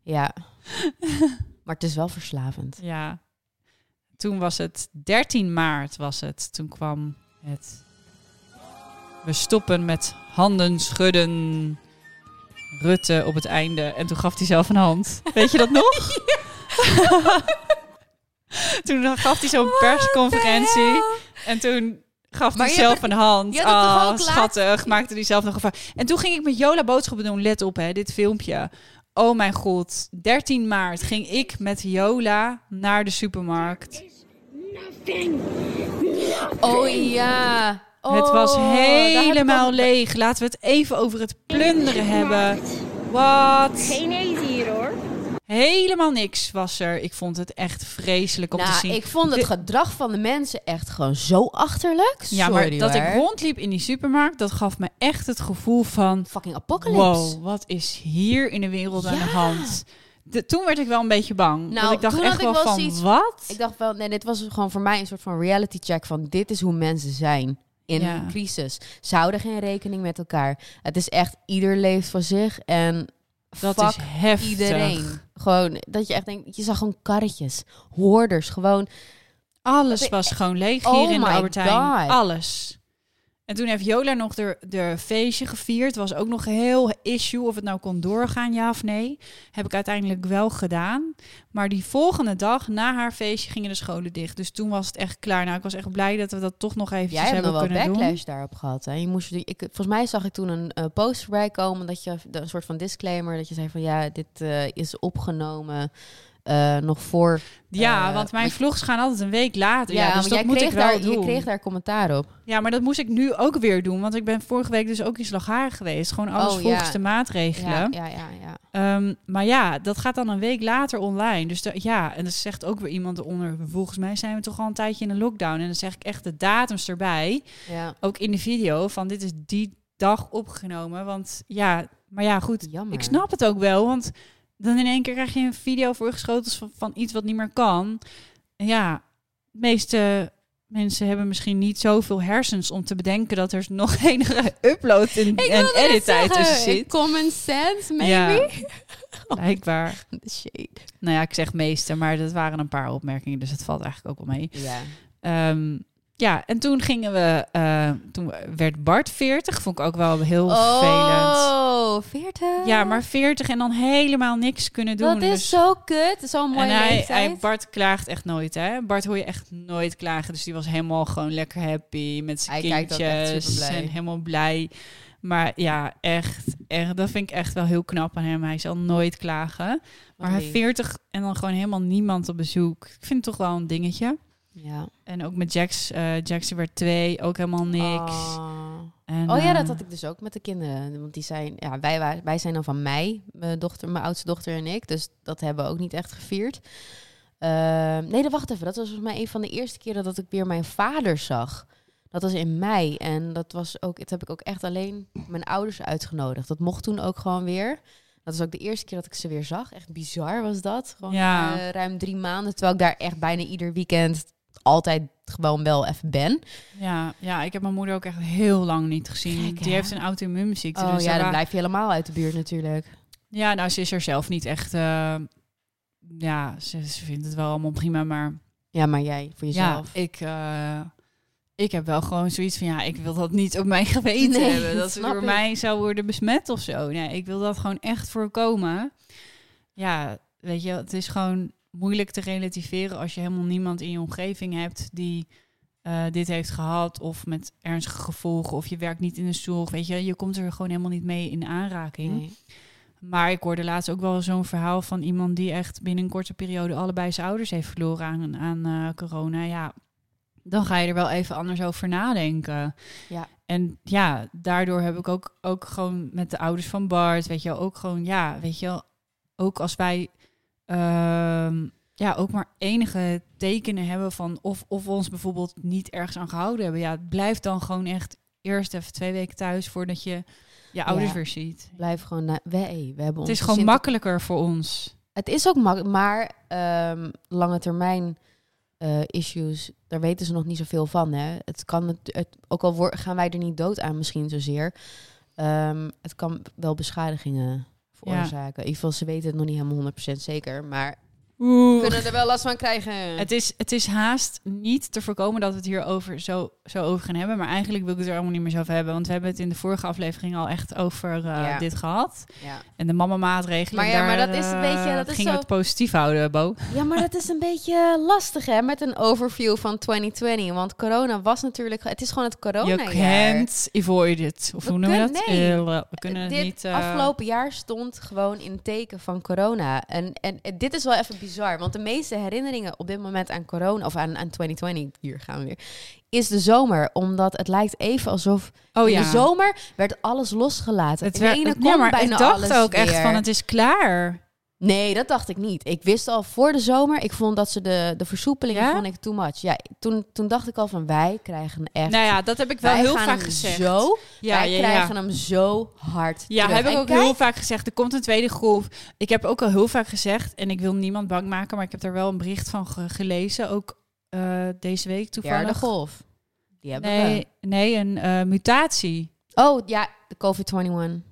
ja. maar het is wel verslavend. Toen was het 13 maart was het. Toen kwam het. We stoppen met handen schudden. Rutte op het einde. En toen gaf hij zelf een hand. Weet je dat nog? toen gaf hij zo'n persconferentie. En toen gaf hij zelf een hand. toch Ah, schattig. Maakte hij zelf nog een fout. En toen ging ik met Jola boodschappen doen. Let op, hè, dit filmpje. Oh mijn god. 13 maart ging ik met Jola naar de supermarkt. Oh ja. Het was Oh, helemaal leeg. Laten we het even over het plunderen hebben. Wat? Geen eten hier hoor. Helemaal niks was er. Ik vond het echt vreselijk om te Nou, zien. ik vond het De- gedrag van de mensen echt gewoon zo achterlijk. ja, maar Sorry, dat hoor. ik rondliep in die supermarkt, dat gaf me echt het gevoel van... Fucking apocalypse. Wow, wat is hier in de wereld aan de hand? De, toen werd ik wel een beetje bang. Nou, want ik dacht toen echt had ik wel, wel van, zoiets- wat? Ik dacht wel, nee, dit was gewoon voor mij een soort van reality check van dit is hoe mensen zijn in Ja. een crisis. Ze houden geen rekening met elkaar. Het is echt ieder leeft voor zich en dat fuck is heftig. iedereen. Gewoon dat je echt denkt, je zag gewoon karretjes, hoorders, gewoon. Alles ik- was gewoon leeg Oh hier in de Albert. Alles. En toen heeft Jola nog de, de feestje gevierd. Was ook nog een heel issue of het nou kon doorgaan, ja of nee. Heb ik uiteindelijk wel gedaan. Maar die volgende dag, na haar feestje, gingen de scholen dicht. Dus toen was het echt klaar. Nou, ik was echt blij dat we dat toch nog eventjes Jij hebt nog hebben wel kunnen backlash doen. daarop gehad. Hè? Je moest, ik, volgens mij zag ik toen een eh, post voorbij komen dat je een soort van disclaimer dat je zei van ja, dit eh, is opgenomen eh, nog voor. Ja, Eh, want mijn vlogs gaan altijd een week later. Ja, Ja, dus dat jij moet ik wel daar, doen. je kreeg daar commentaar op. Ja, maar dat moest ik nu ook weer doen. Want ik ben vorige week dus ook in Slagharen geweest. Gewoon alles Oh, volgens ja. de maatregelen. Ja, ja, ja, ja. Ehm, maar ja, dat gaat dan een week later online. Dus de- ja, en dan zegt ook weer iemand eronder... volgens mij zijn we toch al een tijdje in een lockdown. En dan zeg ik echt de datums erbij. ja. Ook in de video van dit is die dag opgenomen. Want ja, maar ja, goed. Jammer. Ik snap het ook wel, want dan in één keer krijg je een video voorgeschoten van, van iets wat niet meer kan. En ja, de meeste mensen hebben misschien niet zoveel hersens om te bedenken dat er nog enige upload en, en edit tijd tussen zit. Common sense, maybe? Ja, blijkbaar. Shade. Nou ja, ik zeg meeste, maar dat waren een paar opmerkingen, dus het valt eigenlijk ook wel mee. Ja. Ehm, ja, en toen gingen we, eh, toen werd Bart 40, vond ik ook wel heel vervelend. Oh, 40. Ja, maar 40 en dan helemaal niks kunnen doen. dat is Dus- zo kut. Zo'n mooie en hij, leeftijd. hij, Bart klaagt echt nooit, hè? Bart hoor je echt nooit klagen. Dus die was helemaal gewoon lekker happy met zijn Hij kindjes en helemaal blij. Maar ja, echt, echt, dat vind ik echt wel heel knap aan hem. Hij zal nooit klagen. Maar hij lief. 40 en dan gewoon helemaal niemand op bezoek. Ik vind het toch wel een dingetje. Ja. En ook met Jax, eh Jax werd twee, ook helemaal niks. Oh. En, Oh ja, dat eh, had ik dus ook met de kinderen. Want die zijn, ja, wij, wij zijn dan van mei, mijn dochter, mijn oudste dochter en ik. Dus dat hebben we ook niet echt gevierd. Ehm, nee, dan wacht even. Dat was volgens mij een van de eerste keren dat ik weer mijn vader zag. Dat was in mei. En dat was ook, het heb ik ook echt alleen mijn ouders uitgenodigd. Dat mocht toen ook gewoon weer. Dat was ook de eerste keer dat ik ze weer zag. Echt bizar was dat. Gewoon Ja. eh, ruim drie maanden. Terwijl ik daar echt bijna ieder weekend altijd gewoon wel even ben. Ja, ja, ik heb mijn moeder ook echt heel lang niet gezien. Die heeft een auto-immuunziekte. Oh dus ja, daar dan blijf je helemaal uit de buurt natuurlijk. Ja, nou, ze is er zelf niet echt... eh, ja, ze, ze vindt het wel allemaal prima, maar... Ja, maar jij, voor jezelf. Ja, ik, eh, ik heb wel gewoon zoiets van... Ja, ik wil dat niet op mijn geweten Nee, hebben. dat ze door ik. mij zou worden besmet of zo. Nee, ik wil dat gewoon echt voorkomen. Ja, weet je, het is gewoon moeilijk te relativeren... als je helemaal niemand in je omgeving hebt die... eh, dit heeft gehad of met ernstige gevolgen of je werkt niet in de zorg, weet je, je komt er gewoon helemaal niet mee in aanraking. Nee. Maar ik hoorde laatst ook wel zo'n verhaal van iemand die echt binnen een korte periode allebei zijn ouders heeft verloren aan, aan eh, corona. Ja, dan ga je er wel even anders over nadenken. Ja. En ja, daardoor heb ik ook, ook gewoon met de ouders van Bart, weet je wel, ook gewoon, ja, weet je wel, ook als wij ehm, ja, ook maar enige tekenen hebben van of, of we ons bijvoorbeeld niet ergens aan gehouden hebben. Ja, blijf dan gewoon echt eerst even twee weken thuis voordat je je ouders Ja. weer ziet. Blijf gewoon... Na wij, we hebben Het is gewoon makkelijker voor ons. Het is ook makkelijk, maar ehm, lange termijn eh, issues, daar weten ze nog niet zoveel van. Hè? Het kan het, het- ook al gaan wij er niet dood aan misschien zozeer. ehm, het kan wel beschadigingen veroorzaken. In ieder geval, ze weten het nog niet helemaal 100% zeker, maar we kunnen er wel last van krijgen. Het is, het is haast niet te voorkomen dat we het hier over zo, zo over gaan hebben. Maar eigenlijk wil ik het er allemaal niet meer zo over hebben. Want we hebben het in de vorige aflevering al echt over eh, Ja. dit gehad. ja. En de mama-maatregelen. Maar ja, maar daar, dat is een eh, beetje- dat is gingen we zo- het positief houden, Bo. ja, maar dat is een beetje lastig hè, met een overview van 2020. Want corona was natuurlijk, het is gewoon het corona Je can't avoid it. Of We hoe noem je dat? nee. Eh, we kunnen dit niet... eh, afgelopen jaar stond gewoon in teken van corona. En, en, en dit is wel even bizar, want de meeste herinneringen op dit moment aan corona, of aan, aan 2020, hier gaan we weer, is de zomer. Omdat het lijkt even alsof oh in ja. de zomer werd alles losgelaten. Het werd, het- ja, maar bijna ik dacht ook echt van het is klaar. Nee, dat dacht ik niet. Ik wist al voor de zomer, ik vond dat ze de, de versoepelingen Ja? vond ik too much. Ja, toen, toen dacht ik al van wij krijgen echt... Nou ja, dat heb ik wel wij heel vaak gezegd. Zo, ja, wij ja, krijgen hem zo hard Ja, terug. heb ik En ook kijk, heel vaak gezegd. Er komt een tweede golf. Ik heb ook al heel vaak gezegd, en ik wil niemand bang maken, maar ik heb daar wel een bericht van ge- gelezen, ook eh, deze week toevallig. Derde golf. Die hebben we. Nee, nee, een eh, mutatie. Oh ja, de COVID-21.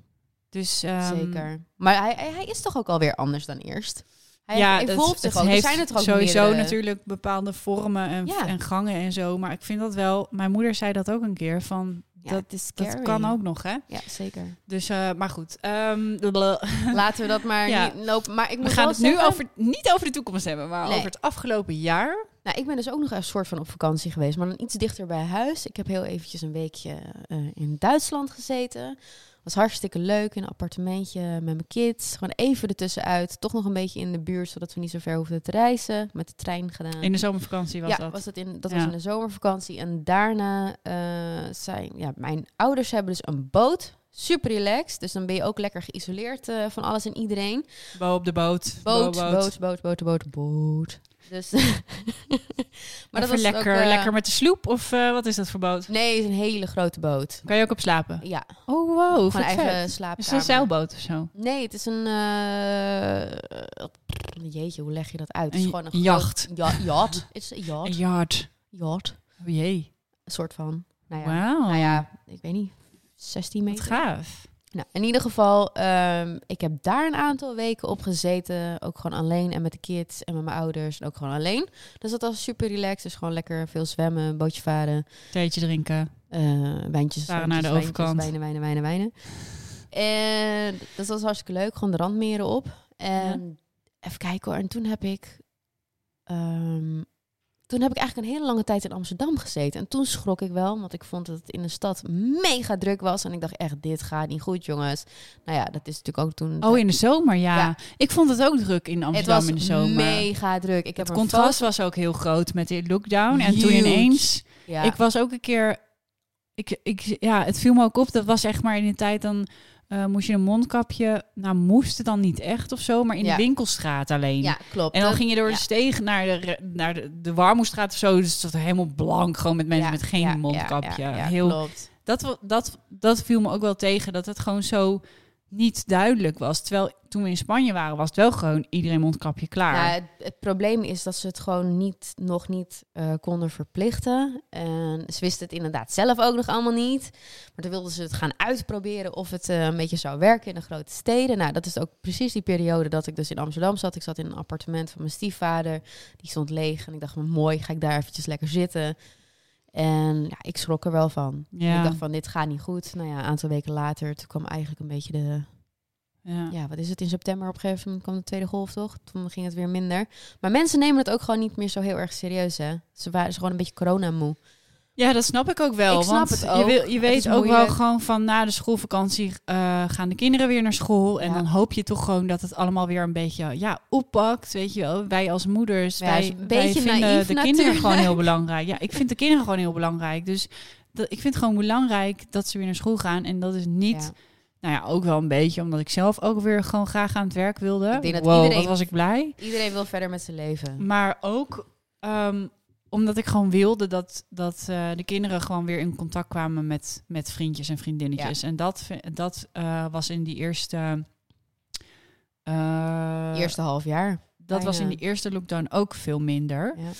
Dus ehm, Zeker. Maar hij, hij, hij is toch ook alweer anders dan eerst? Hij ja, het- evolveert zich het ook. Er heeft zijn toch ook sowieso meerdere- natuurlijk bepaalde vormen en, Ja. en gangen en zo. Maar ik vind dat wel. Mijn moeder zei dat ook een keer van. Ja, dat, het is dat kan ook nog, hè? Ja, zeker. Dus, eh, maar goed. ehm. Laten we dat maar Ja. niet lopen. Maar ik moet we gaan het nu over, niet over de toekomst hebben, maar Nee. over het afgelopen jaar. Nou, ik ben dus ook nog een soort van op vakantie geweest, maar dan iets dichter bij huis. Ik heb heel eventjes een weekje eh, in Duitsland gezeten. Was hartstikke leuk in een appartementje met mijn kids. Gewoon even ertussenuit. Toch nog een beetje in de buurt, zodat we niet zo ver hoefden te reizen. Met de trein gedaan. In de zomervakantie was ja, dat. Was dat, in, dat Ja. was in de zomervakantie. En daarna eh, zijn... Ja, mijn ouders hebben dus een boot. Super relaxed. Dus dan ben je ook lekker geïsoleerd eh, van alles en iedereen. Bo op de boot. Boot, Bo, boot, boot, boot, boot, boot. Dus... maar Maar was lekker, ook, eh, lekker met de sloep? Of eh, wat is dat voor boot? Nee, het is een hele grote boot. Kan je ook op slapen? Ja, Oh, wow. vet eigen slaapkamer. Is het een zeilboot of zo? Nee, het is een... eh, jeetje, hoe leg je dat uit? Het is Een gewoon een jacht. Ja, yacht. Het is een yacht. Een yard. Yacht. Oh jee. Een soort van. Nou ja, Wauw. nou ja, ik weet niet. 16 Wat meter. gaaf. Nou, in ieder geval, ehm, ik heb daar een aantal weken op gezeten. Ook gewoon alleen en met de kids en met mijn ouders. En ook gewoon alleen. Dus dat was super relaxed. Dus gewoon lekker veel zwemmen, bootje varen. Theetje drinken. eh wijntjes, Varen naar de overkant. Wijnen, wijnen, wijnen, wijnen. En dat was hartstikke leuk. Gewoon de randmeren op. En even kijken hoor. En toen heb ik... ehm, toen heb ik eigenlijk een hele lange tijd in Amsterdam gezeten. En toen schrok ik wel, want ik vond dat het in de stad mega druk was. En ik dacht echt, dit gaat niet goed, jongens. Nou ja, dat is natuurlijk ook toen... Oh, in de zomer, ja. Ja. Ik vond het ook druk in het Amsterdam was in de zomer. mega druk. Ik heb het contrast was ook heel groot met de lockdown. En toen ineens... Ja. Ik was ook een keer... Ik, ik, ja, het viel me ook op. Dat was echt maar in de tijd dan... eh, moest je een mondkapje... Nou, moest het dan niet echt of zo, maar in Ja. de winkelstraat alleen. ja, klopt. En dan Dat- ging je door de steeg naar de, naar de, de Warmoestraat of zo. Dus het was helemaal blank, gewoon met mensen Ja, met geen mondkapje. Ja, ja, ja, Heel, klopt. dat, dat, dat viel me ook wel tegen, dat het gewoon zo niet duidelijk was. Terwijl toen we in Spanje waren, was het wel gewoon iedereen mondkapje klaar. Ja, het, het probleem is dat ze het gewoon niet, nog niet eh, konden verplichten. En ze wisten het inderdaad zelf ook nog allemaal niet. Maar toen wilden ze het gaan uitproberen of het eh, een beetje zou werken in de grote steden. Nou, dat is ook precies die periode dat ik dus in Amsterdam zat. Ik zat in een appartement van mijn stiefvader. Die stond leeg. En ik dacht, mooi, ga ik daar eventjes lekker zitten. En ja, ik schrok er wel van. Ja. Ik dacht van, dit gaat niet goed. Nou ja, een aantal weken later, toen kwam eigenlijk een beetje de, ja. ja, wat is het in september op een gegeven moment kwam de tweede golf toch? Toen ging het weer minder. Maar mensen nemen het ook gewoon niet meer zo heel erg serieus, hè? Ze waren ze gewoon een beetje coronamoe. Ja, dat snap ik ook wel. Ik snap want het Je, ook. wil, je Het weet ook wel gewoon van na de schoolvakantie eh, gaan de kinderen weer naar school. En Ja. dan hoop je toch gewoon dat het allemaal weer een beetje ja, oppakt. Weet je wel, wij als moeders, wij, een vinden naïef de kinderen natuurlijk. gewoon heel belangrijk. Ja, ik vind de kinderen gewoon heel belangrijk. Dus dat, ik vind het gewoon belangrijk dat ze weer naar school gaan. En dat is niet, Ja. nou ja, ook wel een beetje omdat ik zelf ook weer gewoon graag aan het werk wilde. Ik denk dat wow, iedereen- wat was ik blij. Iedereen wil verder met zijn leven. Maar ook ehm, omdat ik gewoon wilde dat, dat eh, de kinderen gewoon weer in contact kwamen met, met vriendjes en vriendinnetjes. En dat, dat eh, was in die eerste. eh, Eerste half jaar. dat was in die eerste lockdown ook veel minder. Ja.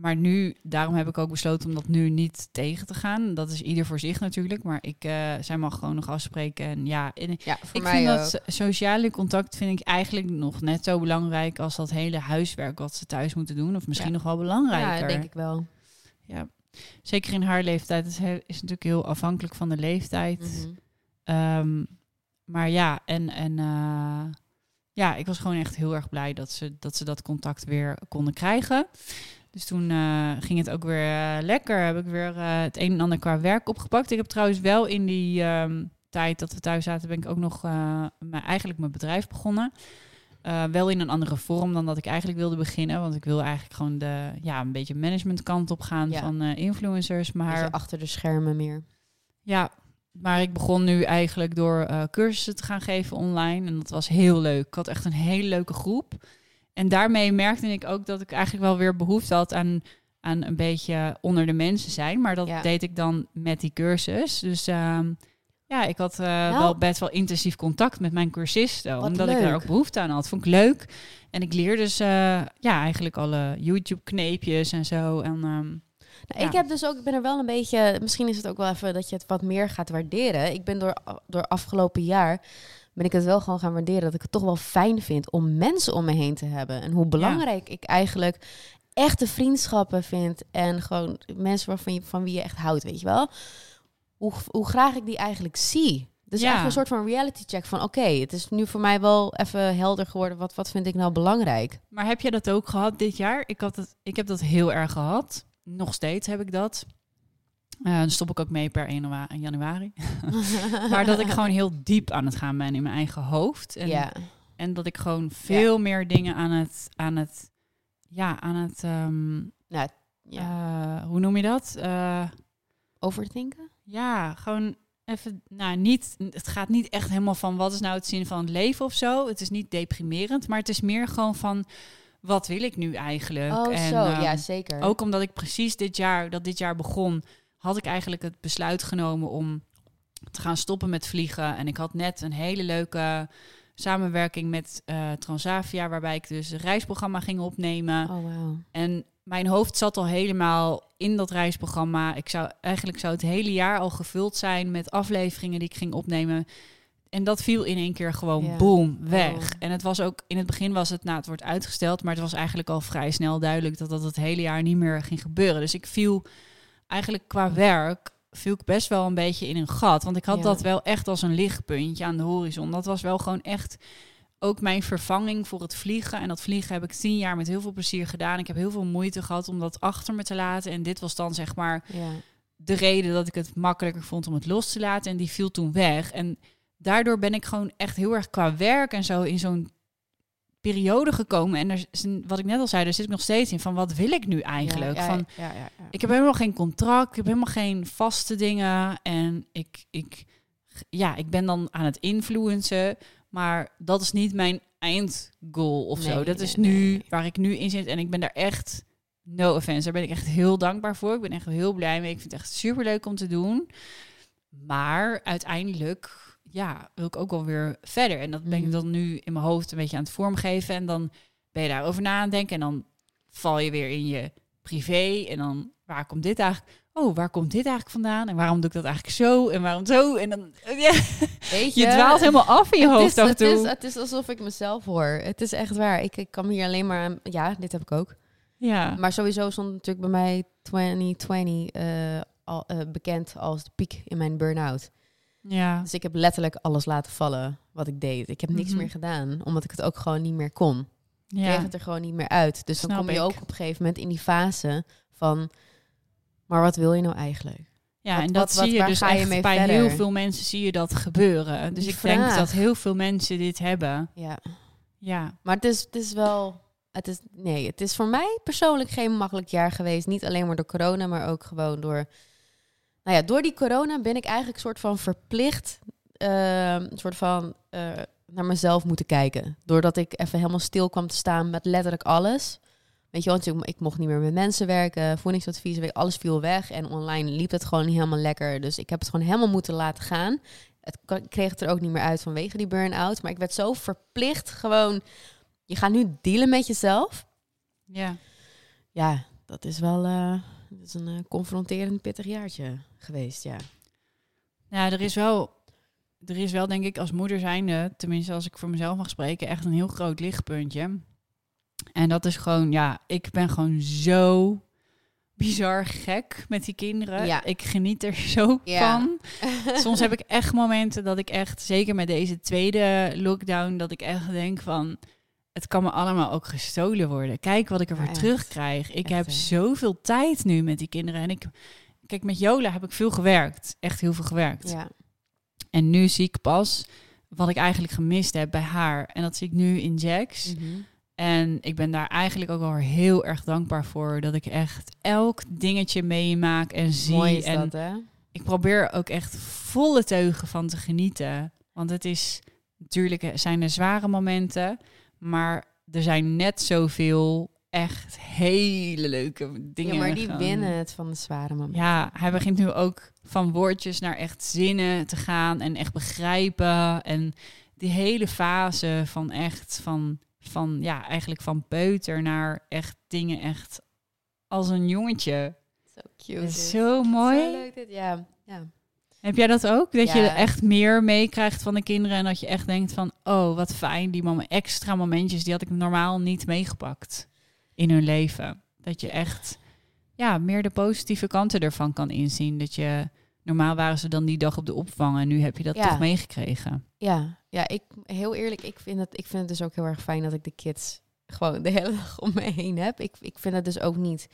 Maar nu, daarom heb ik ook besloten om dat nu niet tegen te gaan. Dat is ieder voor zich natuurlijk. Maar ik, eh zij mag gewoon nog afspreken. En ja, en Ja, voor ik mij vind ook. dat so- sociale contact vind ik eigenlijk nog net zo belangrijk als dat hele huiswerk wat ze thuis moeten doen. Of misschien Ja. nog wel belangrijker. Ja, denk ik wel. Ja. Zeker in haar leeftijd. Het is, is natuurlijk heel afhankelijk van de leeftijd. Mhm. Ehm, maar ja, en, en eh, ja, ik was gewoon echt heel erg blij dat ze dat, ze dat contact weer konden krijgen. Dus toen eh, ging het ook weer eh, lekker. Heb ik weer eh, het een en ander qua werk opgepakt. Ik heb trouwens wel in die ehm, tijd dat we thuis zaten, ben ik ook nog mijn, eigenlijk mijn bedrijf begonnen. Wel in een andere vorm dan dat ik eigenlijk wilde beginnen. Want ik wil eigenlijk gewoon de, ja, een beetje managementkant op gaan Ja. van influencers. Maar achter de schermen meer. ja, maar ik begon nu eigenlijk door cursussen te gaan geven online. En dat was heel leuk. Ik had echt een hele leuke groep. En daarmee merkte ik ook dat ik eigenlijk wel weer behoefte had aan, aan een beetje onder de mensen zijn. Maar dat Ja. deed ik dan met die cursus. Dus ehm, ja, ik had eh, Nou. wel best wel intensief contact met mijn cursisten. Wat Omdat ik daar ook behoefte aan had. Vond ik leuk. En ik leerde dus eh, ja, eigenlijk alle YouTube-kneepjes en zo. En ehm, Nou, Ik heb dus ook, ik ben er wel een beetje, misschien is het ook wel even dat je het wat meer gaat waarderen. Ik ben door, door afgelopen jaar, ben ik het wel gewoon gaan waarderen dat ik het toch wel fijn vind om mensen om me heen te hebben. En hoe belangrijk ik eigenlijk echte vriendschappen vind en gewoon mensen waarvan je, van wie je echt houdt, weet je wel. Hoe, hoe graag ik die eigenlijk zie. Dus Ja. eigenlijk een soort van reality check van oké, het is nu voor mij wel even helder geworden. Wat, wat vind ik nou belangrijk? Maar heb je dat ook gehad dit jaar? Ik, had het, ik heb dat heel erg gehad. Nog steeds heb ik dat. Eh dan stop ik ook mee per 1 janua- januari. maar dat ik gewoon heel diep aan het gaan ben in mijn eigen hoofd. En, ja. en dat ik gewoon veel meer dingen aan het... Aan het ja, aan het... ehm, Nou, ja. eh, hoe noem je dat? Eh, Overdenken? ja, gewoon even... Nou, niet, het gaat niet echt helemaal van... Wat is nou het zin van het leven of zo? Het is niet deprimerend. Maar het is meer gewoon van... Wat wil ik nu eigenlijk? Oh, En, zo. ehm, ja, zeker. Ook omdat ik precies dit jaar, dat dit jaar begon, had ik eigenlijk het besluit genomen om te gaan stoppen met vliegen. En ik had net een hele leuke samenwerking met eh, Transavia, waarbij ik dus een reisprogramma ging opnemen. Oh, wauw. En mijn hoofd zat al helemaal in dat reisprogramma. Ik zou eigenlijk zou het hele jaar al gevuld zijn met afleveringen die ik ging opnemen. En dat viel in één keer gewoon boom weg. Oh. En het was ook in het begin was het, nou, het wordt uitgesteld, maar het was eigenlijk al vrij snel duidelijk dat dat het hele jaar niet meer ging gebeuren. Dus ik viel eigenlijk qua werk viel ik best wel een beetje in een gat. Want ik had Ja. dat wel echt als een lichtpuntje aan de horizon. Dat was wel gewoon echt ook mijn vervanging voor het vliegen. En dat vliegen heb ik tien jaar met heel veel plezier gedaan. Ik heb heel veel moeite gehad om dat achter me te laten. En dit was dan zeg maar Ja. de reden dat ik het makkelijker vond om het los te laten. En die viel toen weg. En daardoor ben ik gewoon echt heel erg qua werk en zo in zo'n periode gekomen. En er, is een- wat ik net al zei, daar zit ik nog steeds in. Van wat wil ik nu eigenlijk? Ja, ja, van, ja, ja, ja. ik heb helemaal geen contract, ik heb helemaal geen vaste dingen. En ik, ik, ja, ik ben dan aan het influencen. Maar dat is niet mijn eindgoal of zo. Nee, Dat is nu nee. waar ik nu in zit. En ik ben daar echt, no offense, daar ben ik echt heel dankbaar voor. Ik ben echt heel blij mee. Ik vind het echt super leuk om te doen. Maar uiteindelijk, ja, wil ik ook wel weer verder. En dat ben ik Mhm. dan nu in mijn hoofd een beetje aan het vormgeven. En dan ben je daarover na aan het denken. En dan val je weer in je privé. En dan, waar komt dit eigenlijk? Oh, waar komt dit eigenlijk vandaan? En waarom doe ik dat eigenlijk zo? En waarom zo? En dan, ja, Weet je dwaalt helemaal af in je hoofd is, af en het, toe. is, het is alsof ik mezelf hoor. Het is echt waar. Ik, ik kan hier alleen maar aan... Ja, dit heb ik ook. ja. Maar sowieso stond natuurlijk bij mij 2020 eh, al, eh, bekend als de piek in mijn burn-out. Ja. Dus ik heb letterlijk alles laten vallen wat ik deed. Ik heb niks Mhm. meer gedaan, omdat ik het ook gewoon niet meer kon. Ik kreeg het er gewoon niet meer uit. Dus dan kom je ik. ook op een gegeven moment in die fase van... Maar wat wil je nou eigenlijk? ja, wat- en dat wat- wat- zie je dus je echt bij verder? heel veel mensen zie je dat gebeuren. Dus Die ik denk dat heel veel mensen dit hebben. Ja. Ja, Maar het is, het is wel... Het is, nee, het is voor mij persoonlijk geen makkelijk jaar geweest. Niet alleen maar door corona, maar ook gewoon door... Nou ja, door die corona ben ik eigenlijk soort van verplicht... een soort van eh, naar mezelf moeten kijken. Doordat ik even helemaal stil kwam te staan met letterlijk alles. Weet je, want ik, ik mocht niet meer met mensen werken. Voedingsadvies, alles viel weg. En online liep het gewoon niet helemaal lekker. Dus ik heb het gewoon helemaal moeten laten gaan. Het, kreeg het er ook niet meer uit vanwege die burn-out. Maar ik werd zo verplicht gewoon... Je gaat nu dealen met jezelf. ja. Ja, dat is wel eh, dat is een eh, confronterend pittig jaartje geweest, ja. Ja, er is wel, er is wel denk ik als moeder zijnde, tenminste als ik voor mezelf mag spreken, echt een heel groot lichtpuntje. En dat is gewoon, ja, ik ben gewoon zo bizar gek met die kinderen. Ja. Ik geniet er zo Ja. van. Soms heb ik echt momenten dat ik echt, zeker met deze tweede lockdown, dat ik echt denk van, het kan me allemaal ook gestolen worden. Kijk wat ik ervoor echt. terugkrijg. Ik Echt, heb hè? zoveel tijd nu met die kinderen. En ik, kijk, met Jola heb ik veel gewerkt. Echt heel veel gewerkt. Ja, En nu zie ik pas wat ik eigenlijk gemist heb bij haar. En dat zie ik nu in Jax. Mhm. En ik ben daar eigenlijk ook wel heel erg dankbaar voor. Dat ik echt elk dingetje meemaak en zie. mooi en dat, hè? ik probeer er ook echt volle teugen van te genieten. Want het is natuurlijk eh, zijn er zware momenten, maar er zijn net zoveel echt hele leuke dingen. Ja, maar die winnen het van de zware moment. Ja, hij begint nu ook van woordjes naar echt zinnen te gaan en echt begrijpen. En die hele fase van echt van, van ja, eigenlijk van peuter naar echt dingen echt als een jongetje. Zo cute. Is zo mooi. Zo leuk dit, ja. ja. Heb jij dat ook? Dat je echt meer meekrijgt van de kinderen en dat je echt denkt van, oh, wat fijn, die extra momentjes, die had ik normaal niet meegepakt in hun leven. Dat je echt, ja, meer de positieve kanten ervan kan inzien. Dat je, normaal waren ze dan die dag op de opvang en nu heb je dat Ja. toch meegekregen. Ja, ja ik, heel eerlijk, ik vind, het, ik vind het dus ook heel erg fijn dat ik de kids gewoon de hele dag om me heen heb. Ik, ik vind het dus ook niet...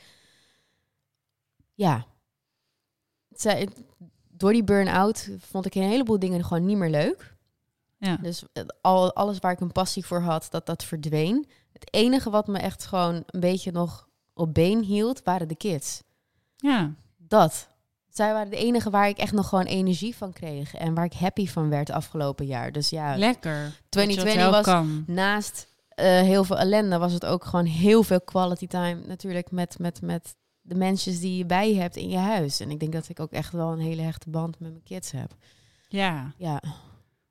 Ja. Zij, door die burn-out vond ik een heleboel dingen gewoon niet meer leuk. Ja, Dus het- al, alles waar ik een passie voor had, dat dat verdween. Het enige wat me echt gewoon een beetje nog op been hield, waren de kids. ja, Dat. Zij waren de enige waar ik echt nog gewoon energie van kreeg. En waar ik happy van werd afgelopen jaar. Dus ja, lekker. Dat je dat 2020 wel was kan. naast eh, heel veel ellende, was het ook gewoon heel veel quality time. Natuurlijk met, met, met de mensen die je bij je hebt in je huis. En ik denk dat ik ook echt wel een hele hechte band met mijn kids heb. Ja, Ja,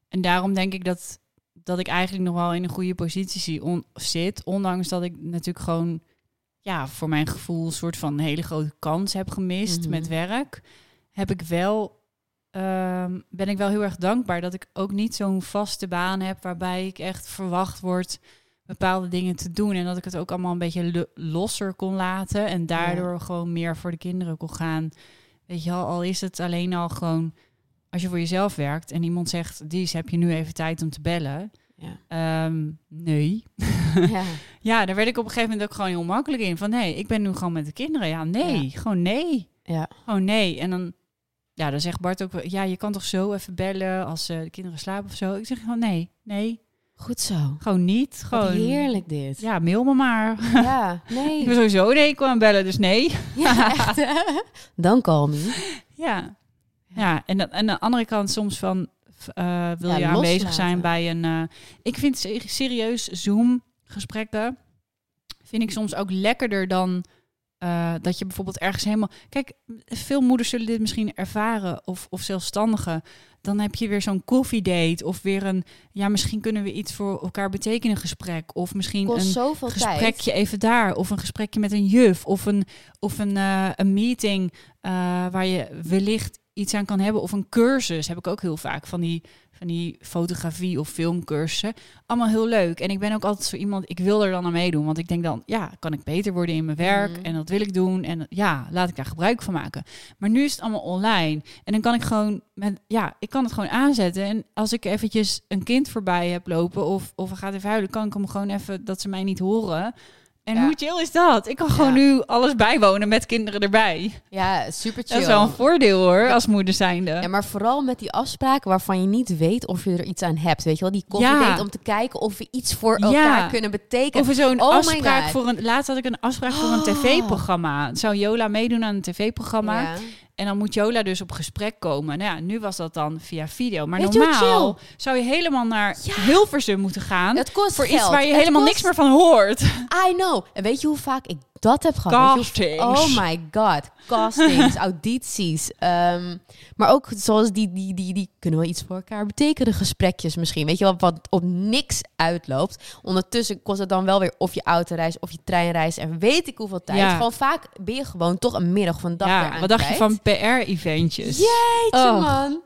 en daarom denk ik dat, dat ik eigenlijk nog wel in een goede positie zie, on- zit. Ondanks dat ik natuurlijk gewoon, ja, voor mijn gevoel een soort van hele grote kans heb gemist Mhm. met werk. Heb ik wel, ehm, ben ik wel heel erg dankbaar dat ik ook niet zo'n vaste baan heb waarbij ik echt verwacht word bepaalde dingen te doen. En dat ik het ook allemaal een beetje lo- losser kon laten. En daardoor gewoon meer voor de kinderen kon gaan. Weet je wel, al is het alleen al gewoon als je voor jezelf werkt en iemand zegt, Dies, heb je nu even tijd om te bellen? Ja. Ehm, nee. ja. Ja, daar werd ik op een gegeven moment ook gewoon heel makkelijk in. Van nee, ik ben nu gewoon met de kinderen. Ja, nee, gewoon nee. Ja. Gewoon nee. En dan, ja, dan zegt Bart ook, ja, je kan toch zo even bellen als eh, de kinderen slapen of zo. Ik zeg gewoon nee, nee, Goed zo. gewoon niet. Wat Gewoon, heerlijk dit. ja, mail me maar. Ja, nee. Ik ben sowieso nee kwam bellen, dus nee. Ja, echt. Dan call me. Ja. Ja, en, dan- en aan de andere kant soms van, eh, wil Ja, je aanwezig loslaten. zijn bij een... eh, ik vind se- serieus Zoom-gesprekken, vind ik soms ook lekkerder dan eh, dat je bijvoorbeeld ergens helemaal... Kijk, veel moeders zullen dit misschien ervaren, of, of zelfstandigen. Dan heb je weer zo'n koffiedate, of weer een... Ja, misschien kunnen we iets voor elkaar betekenen gesprek. Of misschien Kost een tijd. gesprekje even daar. Of een gesprekje met een juf. Of een, of een, eh, een meeting eh, waar je wellicht iets aan kan hebben. Of een cursus heb ik ook heel vaak van die, van die fotografie of filmcursussen. Allemaal heel leuk. En ik ben ook altijd zo iemand, ik wil er dan aan meedoen. Want ik denk dan, ja, kan ik beter worden in mijn werk. Mhm. En dat wil ik doen. En ja, laat ik daar gebruik van maken. Maar nu is het allemaal online. En dan kan ik gewoon met, ja, ik kan het gewoon aanzetten. En als ik eventjes een kind voorbij heb lopen of, of gaat even huilen, kan ik hem gewoon even dat ze mij niet horen. En Ja. hoe chill is dat? Ik kan gewoon Ja. nu alles bijwonen met kinderen erbij. Ja, super chill. Dat is wel een voordeel hoor, als moeder zijnde. Ja, maar vooral met die afspraken waarvan je niet weet of je er iets aan hebt. Weet je wel, die koffie Ja. om te kijken of we iets voor elkaar kunnen betekenen. Of zo'n Oh afspraak voor een. Laatst had ik een afspraak voor een Oh. tv-programma. Zou Jola meedoen aan een tv-programma? En dan moet Jola dus op gesprek komen. Nou ja, nu was dat dan via video. Maar Weet je hoe normaal zou je helemaal naar Ja. Hilversum moeten gaan. Het kost voor geld. iets waar je Het helemaal kost- niks meer van hoort. I know. En weet je hoe vaak ik dat heb gehad? Castings. Oh my god. Castings, audities. ehm, maar ook zoals die, die, die, die kunnen wel iets voor elkaar betekenen. Gesprekjes misschien. Weet je wel, wat op niks uitloopt. Ondertussen kost het dan wel weer of je autoreis of je treinreis. En weet ik hoeveel tijd. Ja. Gewoon vaak ben je gewoon toch een middag een dag ja, wat dacht je van PR-eventjes? Jeetje Oh. man.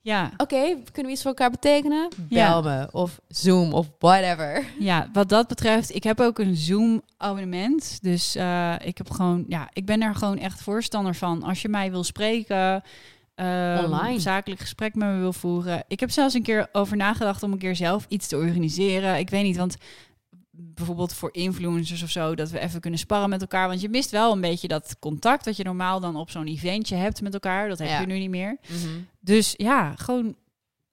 Ja, Oké, kunnen we iets voor elkaar betekenen? Ja. Bel me. Of Zoom of whatever. ja, wat dat betreft, ik heb ook een Zoom-abonnement. Dus eh, ik heb gewoon, ja, ik ben er gewoon echt voorstander van. Als je mij wil spreken, ehm, Online. zakelijk gesprek met me wil voeren. Ik heb zelfs een keer over nagedacht om een keer zelf iets te organiseren. Ik weet niet, want bijvoorbeeld voor influencers of zo, dat we even kunnen sparren met elkaar. Want je mist wel een beetje dat contact dat je normaal dan op zo'n eventje hebt met elkaar. Dat heb Ja. je nu niet meer. Dus ja, gewoon,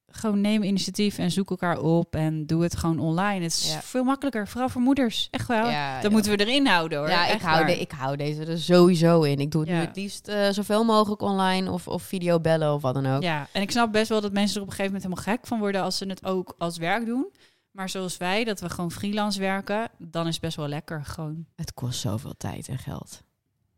gewoon neem initiatief en zoek elkaar op en doe het gewoon online. Het is Ja. veel makkelijker, vooral voor moeders. Echt wel. Ja, dat moeten we erin houden hoor. Ja, ik hou, de, ik hou deze er sowieso in. Ik doe het nu het liefst eh, zoveel mogelijk online of, of video bellen of wat dan ook. Ja, en ik snap best wel dat mensen er op een gegeven moment helemaal gek van worden als ze het ook als werk doen. Maar zoals wij, dat we gewoon freelance werken, dan is het best wel lekker gewoon. Het kost zoveel tijd en geld.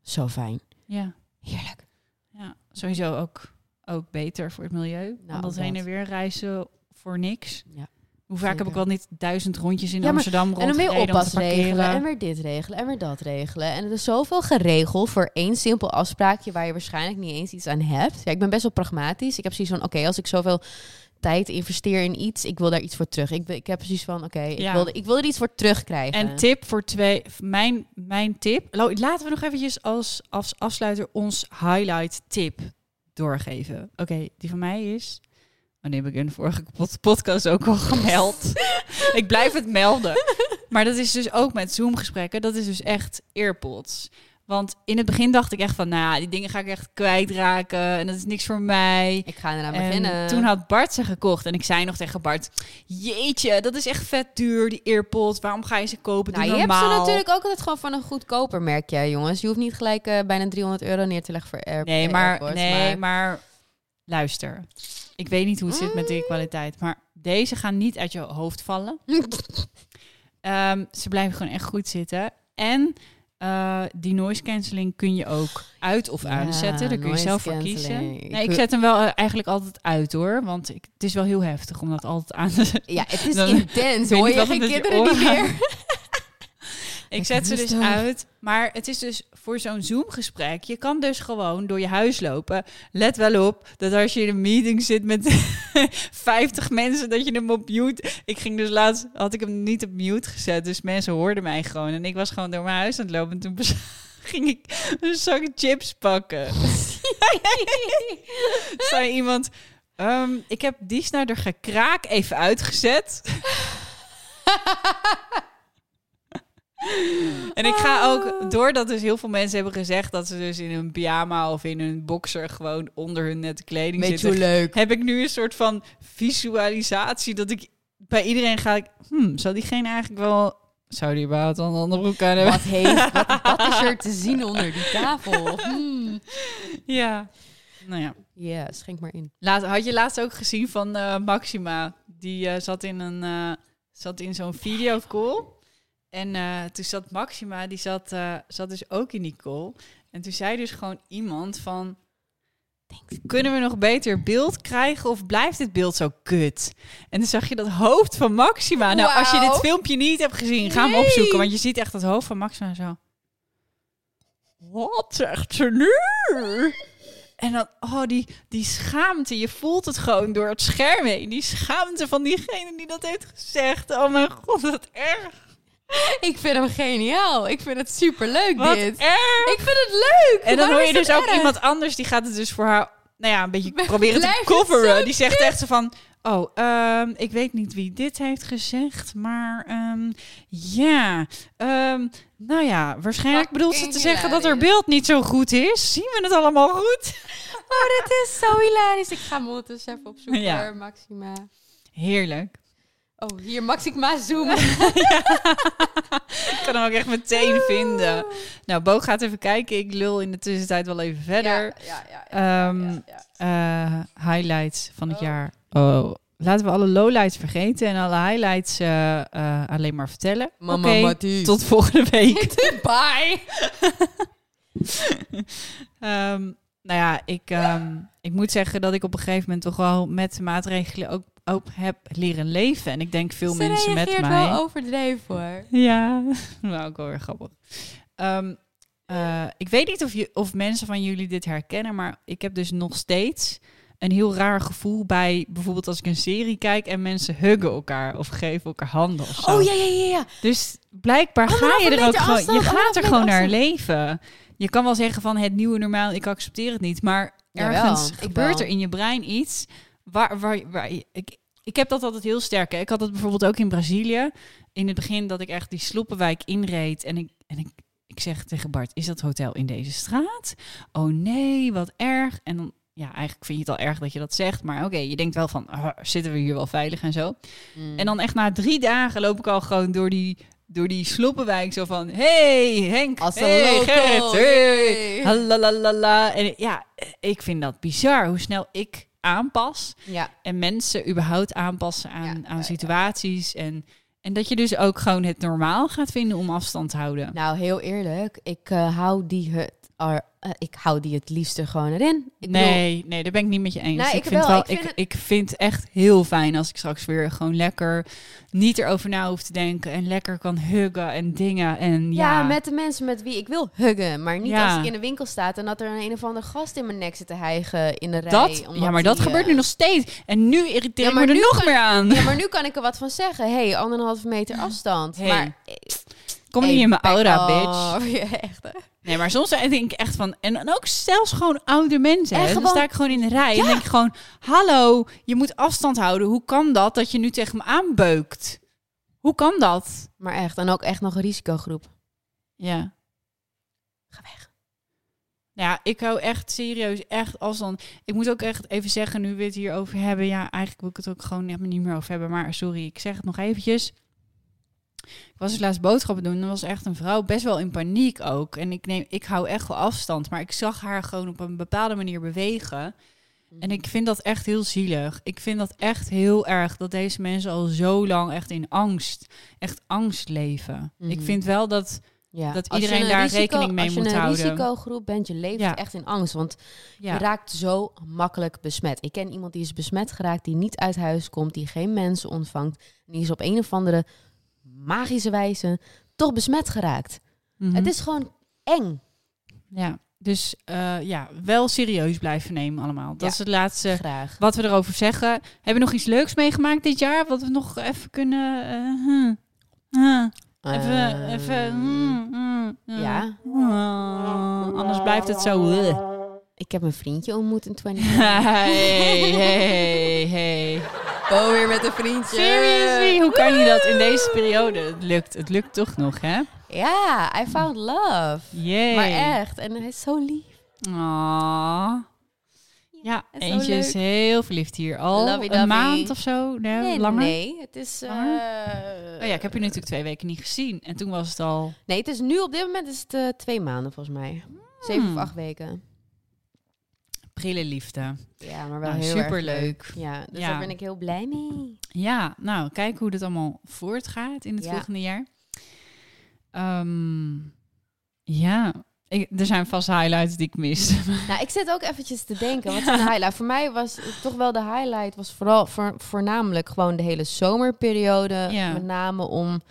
Zo fijn. Ja, Heerlijk. ja sowieso ook, ook beter voor het milieu. Nou, Want dat heen en weer reizen voor niks. Ja. Hoe vaak heb ik wel niet duizend rondjes in Ja, maar- Amsterdam En dan weer oppas regelen en weer dit regelen en weer dat regelen. En er is zoveel geregeld voor één simpel afspraakje waar je waarschijnlijk niet eens iets aan hebt. Ja, ik ben best wel pragmatisch. Ik heb zoiets van, oké, als ik zoveel tijd investeer in iets, ik wil daar iets voor terug. Ik, ik heb precies van, oké, ik, Ja. wil, ik wil er iets voor terugkrijgen. En tip voor twee, mijn, mijn tip. Laten we nog eventjes als, als afsluiter ons highlight tip doorgeven. Oké, die van mij is. Oh nee, heb ik in de vorige pod- podcast ook al gemeld. ik blijf het melden. Maar dat is dus ook met Zoom gesprekken. Dat is dus echt earpods. Want in het begin dacht ik echt van, nou, die dingen ga ik echt kwijtraken. En dat is niks voor mij. ik ga eraan En beginnen. toen had Bart ze gekocht. En ik zei nog tegen Bart: Jeetje, dat is echt vet duur, die AirPods. Waarom ga je ze kopen? Nou, je hebt ze natuurlijk ook altijd gewoon van een goedkoper merkje, jongens. Je hoeft niet gelijk eh, bijna 300 euro neer te leggen voor Air Nee, maar, AirPods, nee, maar... luister. Ik weet niet hoe het zit met Mm. die kwaliteit. Maar deze gaan niet uit je hoofd vallen. Ehm, ze blijven gewoon echt goed zitten. En eh, die noise cancelling kun je ook uit of Ja, aanzetten. Daar kun je zelf voor kiezen. Nee, ik zet hem wel eh, eigenlijk altijd uit hoor. Want ik, het is wel heel heftig om dat altijd aan te zetten. Ja, het is Dan- intens. Hoor je geen kinderen niet meer? Ik zet ze dus uit. Maar het is dus voor zo'n Zoom-gesprek. Je kan dus gewoon door je huis lopen. Let wel op dat als je in een meeting zit met 50 mensen, dat je hem op mute. Ik ging dus laatst, had ik hem niet op mute gezet. Dus mensen hoorden mij gewoon. En ik was gewoon door mijn huis aan het lopen. En toen ging ik een zak chips pakken. zei iemand... ehm, ik heb die snijder gekraak even uitgezet. En ik ga ook, doordat dus heel veel mensen hebben gezegd... dat ze dus in een pyjama of in een boxer... gewoon onder hun nette kleding Weet je zitten... leuk? heb ik nu een soort van visualisatie... dat ik bij iedereen ga... Ik, hmm, zou diegene eigenlijk wel... Zou die überhaupt een andere broek aan hebben? Wat, heeft, wat, wat is er te zien onder die tafel? Hmm. Ja. Nou ja. Ja, schenk maar in. Laat, had je laatst ook gezien van eh, Maxima? Die eh, zat in, een, eh, zat in zo'n videocall. En eh, toen zat Maxima, die zat, eh, zat dus ook in die call. En toen zei dus gewoon iemand van... Kunnen we nog beter beeld krijgen of blijft dit beeld zo kut? En dan zag je dat hoofd van Maxima. Nou, als je dit filmpje niet hebt gezien, ga hem opzoeken. Want je ziet echt het hoofd van Maxima zo. Wat zegt ze nu? En dan, oh, die, die schaamte. Je voelt het gewoon door het scherm heen. Die schaamte van diegene die dat heeft gezegd. Oh mijn god, wat erg. Ik vind hem geniaal. Ik vind het superleuk Wat dit. erg. Ik vind het leuk. En dan hoor je dus ook erg? iemand anders, die gaat het dus voor haar, nou ja, een beetje proberen te coveren. Die zegt echt zo van, oh, ehm, ik weet niet wie dit heeft gezegd, maar ehm, ja, ehm, nou ja, waarschijnlijk bedoelt ze te zeggen dat haar beeld niet zo goed is. Zien we het allemaal goed? Oh, dit is zo hilarisch. Ik ga hem ondertussen even opzoeken. Ja. Maxima. Heerlijk. Oh, hier Maxima zoomen. Ik kan hem ook echt meteen vinden. Nou, Bo gaat even kijken. Ik lul in de tussentijd wel even verder. Ja, ja, Ehm. Eh, highlights van het Oh. jaar. Oh, laten we alle lowlights vergeten en alle highlights eh, eh, alleen maar vertellen. Mama Mathieu. tot volgende week. Bye. Ehm, nou ja, ik, ehm, ik moet zeggen dat ik op een gegeven moment toch wel met de maatregelen ook, ook heb leren leven. En ik denk veel Ze mensen met reageert mij. wel overdreven hoor. Ja, nou ook wel weer grappig. Ehm, eh, ik weet niet of, je, of mensen van jullie dit herkennen, maar ik heb dus nog steeds een heel raar gevoel bij bijvoorbeeld als ik een serie kijk en mensen huggen elkaar of geven elkaar handen of zo. Oh ja, ja, ja, ja. Dus blijkbaar Anderhalve ga je er ook gewoon, je gaat anderhalve er gewoon naar leven. Je kan wel zeggen van het nieuwe normaal, ik accepteer het niet, maar ergens gebeurt er in je brein iets waar, waar, waar ik, ik heb dat altijd heel sterk. Hè. Ik had dat bijvoorbeeld ook in Brazilië. In het begin dat ik echt die sloppenwijk inreed en ik, en ik, ik zeg tegen Bart, is dat hotel in deze straat? Oh nee, wat erg. En dan, ja, eigenlijk vind je het al erg dat je dat zegt, maar oké, je denkt wel van, ah, zitten we hier wel veilig en zo. Mm. En dan echt na drie dagen loop ik al gewoon door die, door die sloppenwijk zo van... Hey Henk, Als hey Gerrit, hey, halalalala. En ja, ik vind dat bizar hoe snel ik aanpas. Ja, En mensen überhaupt aanpassen aan, Ja, aan situaties. En, en dat je dus ook gewoon het normaal gaat vinden om afstand te houden. nou heel eerlijk. Ik eh, hou die er- eh, ik hou die het liefst er gewoon erin. Ik bedoel, nee, nee, daar ben ik niet met je eens. Nee, ik, ik vind wel. wel, Ik vind ik, het- ik vind echt heel fijn als ik straks weer gewoon lekker niet erover na hoef te denken en lekker kan huggen en dingen en ja, Ja, met de mensen met wie ik wil huggen. Maar niet Ja. als ik in de winkel sta en dat er een, een of ander gast in mijn nek zit te hijgen in de rij. dat, ja, maar dat die, gebeurt eh, nu nog steeds en nu irriteer Ja, ik me er nog kan- meer aan. Ja, maar nu kan ik er wat van zeggen. hey, anderhalve meter afstand. Hey. Maar Kom niet in mijn aura, bitch. Ja, echt hè? Nee, maar soms denk ik echt van... En dan ook zelfs gewoon oude mensen. En hè. Dan sta ik gewoon in de rij en denk ik gewoon... Hallo, je moet afstand houden. Hoe kan dat dat je nu tegen me aanbeukt? Hoe kan dat? Maar echt. En ook echt nog een risicogroep. Ja. Ga weg. Ja, ik hou echt serieus echt afstand. Ik moet ook echt even zeggen, nu we het hierover hebben... Ja, eigenlijk wil ik het ook gewoon niet meer over hebben. Maar sorry, ik zeg het nog eventjes. Ik was dus laatst boodschappen doen. En er was echt een vrouw best wel in paniek ook. En ik, neem, ik hou echt wel afstand. Maar ik zag haar gewoon op een bepaalde manier bewegen. En ik vind dat echt heel zielig. Ik vind dat echt heel erg dat deze mensen al zo lang echt in angst, echt angst leven. Mhm. Ik vind wel dat, Ja. Dat iedereen een daar risico- rekening mee als je moet een houden. risicogroep bent, je leeft Ja. echt in angst. Want ja, je raakt zo makkelijk besmet. Ik ken iemand die is besmet geraakt, die niet uit huis komt, die geen mensen ontvangt. En die is op een of andere magische wijze toch besmet geraakt. mhm. Het is gewoon eng. ja. Dus eh, ja, wel serieus blijven nemen allemaal. Dat Ja. is het laatste Graag. wat we erover zeggen. Hebben we nog iets leuks meegemaakt dit jaar? Wat we nog even kunnen... eh, huh, huh. Even, even... Ehm, hmm, hmm, hmm. ja. Oh, anders blijft het zo... uh. Ik heb een vriendje ontmoet in 20. Hey, hey, hey. Oh, weer met een vriendje. Seriously, hoe kan je dat in deze periode? Het lukt, het lukt toch nog, hè? Ja, I found love. Yay. Maar echt, en hij is zo lief. Aww. Ja, eentje is heel verliefd hier. Al een maand of zo? Nee, Nee, langer? nee, het is... Langer? Oh ja, ik heb je natuurlijk twee weken niet gezien. En toen was het al... Nee, het is nu op dit moment is het eh, twee maanden volgens mij. Zeven Hmm. of acht weken. Prille liefde. Ja, maar wel Nou, heel erg superleuk. Ja, dus Ja. daar ben ik heel blij mee. Ja, nou, kijk hoe dit allemaal voortgaat in het Ja. volgende jaar. Ehm, ja, ik, er zijn vast highlights die ik mis. Nou, ik zit ook eventjes te denken. Wat is een highlight? voor mij was toch wel de highlight was vooral voor, voornamelijk gewoon de hele zomerperiode. Ja. Met name om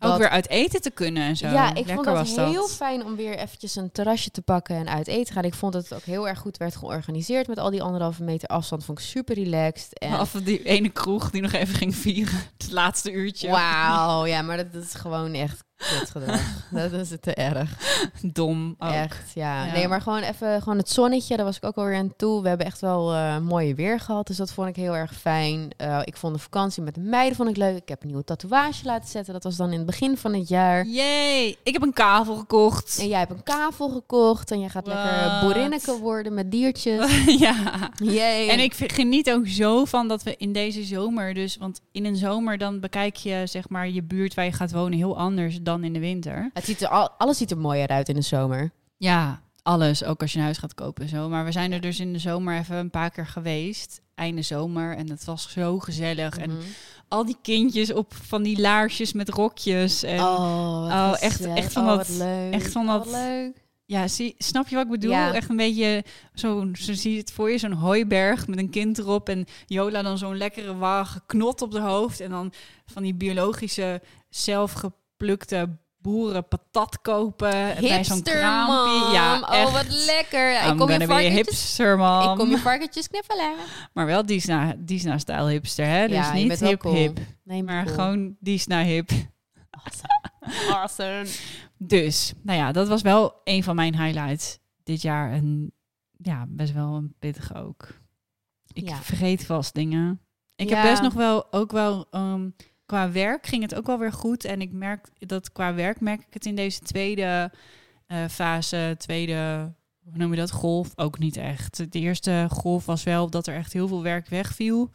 Ook weer uit eten te kunnen en zo. Ja, ik Lekker vond was dat. heel fijn om weer eventjes een terrasje te pakken en uit eten te gaan. Ik vond dat het ook heel erg goed werd georganiseerd met al die anderhalve meter afstand. Vond ik super relaxed. En Af van die ene kroeg die nog even ging vieren. Het laatste uurtje. Wauw, ja, maar dat, dat is gewoon echt kutgedrag. dat is het te erg. Dom ook. Echt, ja. Ja. Nee, maar gewoon even gewoon het zonnetje, daar was ik ook alweer aan toe. We hebben echt wel eh mooie weer gehad, dus dat vond ik heel erg fijn. Eh, ik vond de vakantie met de meiden vond ik leuk. Ik heb een nieuwe tatoeage laten zetten. Dat was dan in het begin van het jaar. Yay, ik heb een kavel gekocht. En jij hebt een kavel gekocht en je gaat lekker Wat? boerinneke worden met diertjes. ja. Jee. En ik geniet ook zo van dat we in deze zomer dus... Want in een zomer dan bekijk je zeg maar je buurt waar je gaat wonen heel anders dan in de winter. Het ziet er al, alles ziet er mooier uit in de zomer. Ja, alles. Ook als je een huis gaat kopen en zo. Maar we zijn er dus in de zomer even een paar keer geweest. Einde zomer. En het was zo gezellig. En Mhm. al die kindjes op van die laarsjes met rokjes. En oh, oh, echt- echt van Oh, dat- leuk. echt van Oh, dat- leuk. Ja, zie, snap je wat ik bedoel? Ja. Echt een beetje zo, zo zie je het voor je, zo'n hooiberg met een kind erop en Jola dan zo'n lekkere warge knot op de hoofd en dan van die biologische zelfgeplukte boeren patat kopen bij zo'n Hipster, kraampje. Ja, echt. Oh, wat lekker. Ja, ik kom je varkentjes, hipster, man. ik kom je varkentjes knuffelen. Maar wel Disna, Disna-stijl hipster, hè? Dus Ja, niet hip cool. hip, Nee, maar cool. gewoon Disna-hip. awesome. Dus, nou ja, dat was wel een van mijn highlights dit jaar. En ja, best wel een pittige ook. Ik Ja. vergeet vast dingen. Ik Ja. heb best nog wel, ook wel, ehm, qua werk ging het ook wel weer goed. En ik merk dat qua werk merk ik het in deze tweede eh, fase, tweede, hoe noem je dat, golf, ook niet echt. De eerste golf was wel dat er echt heel veel werk wegviel.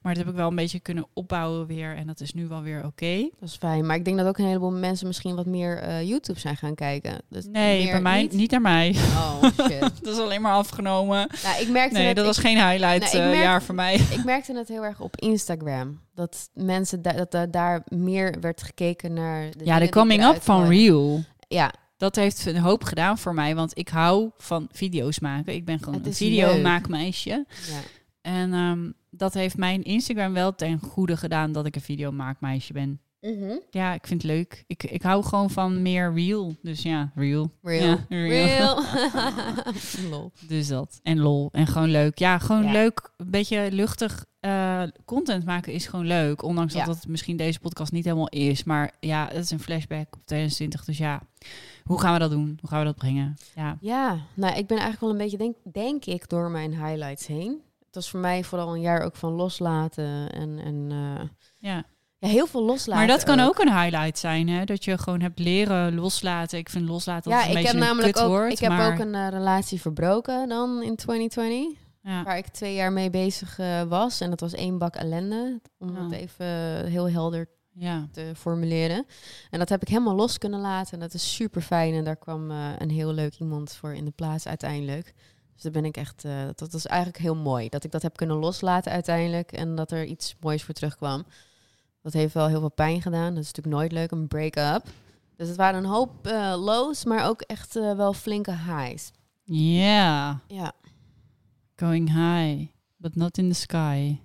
Maar dat heb ik wel een beetje kunnen opbouwen weer. En dat is nu wel weer oké. Dat is fijn. Maar ik denk dat ook een heleboel mensen misschien wat meer eh, YouTube zijn gaan kijken. Dus Nee, bij mij niet. niet naar mij. Oh, shit. Dat is alleen maar afgenomen. nou, ik merkte Nee, dat ik- was geen highlight eh, jaar voor mij. Ik merkte het heel erg op Instagram. Dat mensen da- dat da- daar meer werd gekeken naar. De Ja, de coming up van. Real. Ja, Dat heeft een hoop gedaan voor mij, want ik hou van video's maken. Ik ben gewoon een is videomaakmeisje. ja. En ehm, dat heeft mijn Instagram wel ten goede gedaan dat ik een videomaakmeisje ben. Mhm. Ja, ik vind het leuk. Ik, ik hou gewoon van meer real. Dus ja, real. Real. Ja, real. Lol. Dus dat. En lol. En gewoon leuk. Ja, gewoon Ja. leuk. Een beetje luchtig eh, content maken is gewoon leuk. Ondanks Ja. dat het misschien deze podcast niet helemaal is. Maar ja, het is een flashback op 2020. Dus ja, hoe gaan we dat doen? Hoe gaan we dat brengen? Ja. Ja, nou, ik ben eigenlijk wel een beetje, denk, denk ik, door mijn highlights heen. Het was voor mij vooral een jaar ook van loslaten en, en eh, ja. Ja, heel veel loslaten. Maar dat kan ook een highlight zijn, hè? Dat je gewoon hebt leren loslaten. Ik vind loslaten Ja, een ik beetje heb namelijk ook, ik heb maar, ook een eh, relatie verbroken dan in 2020. Ja. Waar ik twee jaar mee bezig eh, was. En dat was één bak ellende. Om Ja. het even heel helder ja. te formuleren. En dat heb ik helemaal los kunnen laten. En dat is super fijn. En daar kwam eh, een heel leuk iemand voor in de plaats uiteindelijk. Dus daar ben ik echt. dat, dat is eigenlijk heel mooi. Dat ik dat heb kunnen loslaten uiteindelijk. En dat er iets moois voor terugkwam. Dat heeft wel heel veel pijn gedaan. Dat is natuurlijk nooit leuk, een break-up. Dus het waren een hoop eh, lows, maar ook echt eh, wel flinke highs. Ja. Ja. Going high, but not in the sky.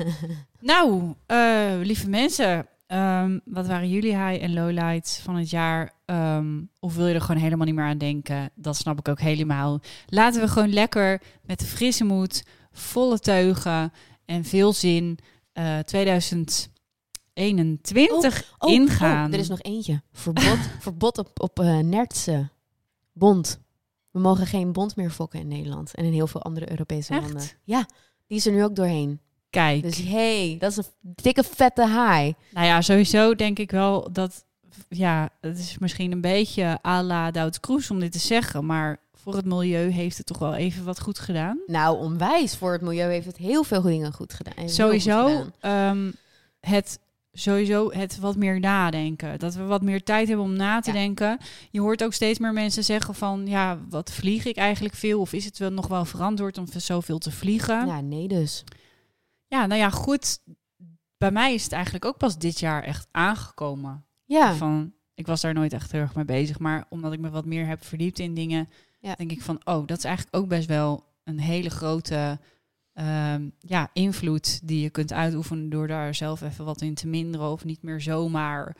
nou, eh, lieve mensen, ehm, wat waren jullie high en lowlights van het jaar? Ehm, of wil je er gewoon helemaal niet meer aan denken? Dat snap ik ook helemaal. Laten we gewoon lekker met frisse moed, volle teugen en veel zin eh 2021 Oh, ingaan. oh, er is nog eentje. Verbod, verbod op, op nertsen. Bond. We mogen geen bond meer fokken in Nederland en in heel veel andere Europese Echt? landen. Ja, die is er nu ook doorheen. Kijk, Dus hey, dat is een dikke vette haai. nou ja, sowieso denk ik wel dat... Ja, het is misschien een beetje à la Doubt Kroes om dit te zeggen. Maar voor het milieu heeft het toch wel even wat goed gedaan. Nou, onwijs. Voor het milieu heeft het heel veel dingen goed gedaan. Goed Sowieso gedaan. ehm, het, sowieso het wat meer nadenken. Dat we wat meer tijd hebben om na te Ja. denken. Je hoort ook steeds meer mensen zeggen van... ja, wat vlieg ik eigenlijk veel? Of is het wel nog wel verantwoord om zoveel te vliegen? Ja, Ja, nee dus. nou ja, goed. Bij mij is het eigenlijk ook pas dit jaar echt aangekomen. Ja, Van, ik was daar nooit echt heel erg mee bezig. Maar omdat ik me wat meer heb verdiept in dingen... Ja. denk ik van, oh, dat is eigenlijk ook best wel een hele grote... ehm, ja, invloed die je kunt uitoefenen door daar zelf even wat in te minderen of niet meer zomaar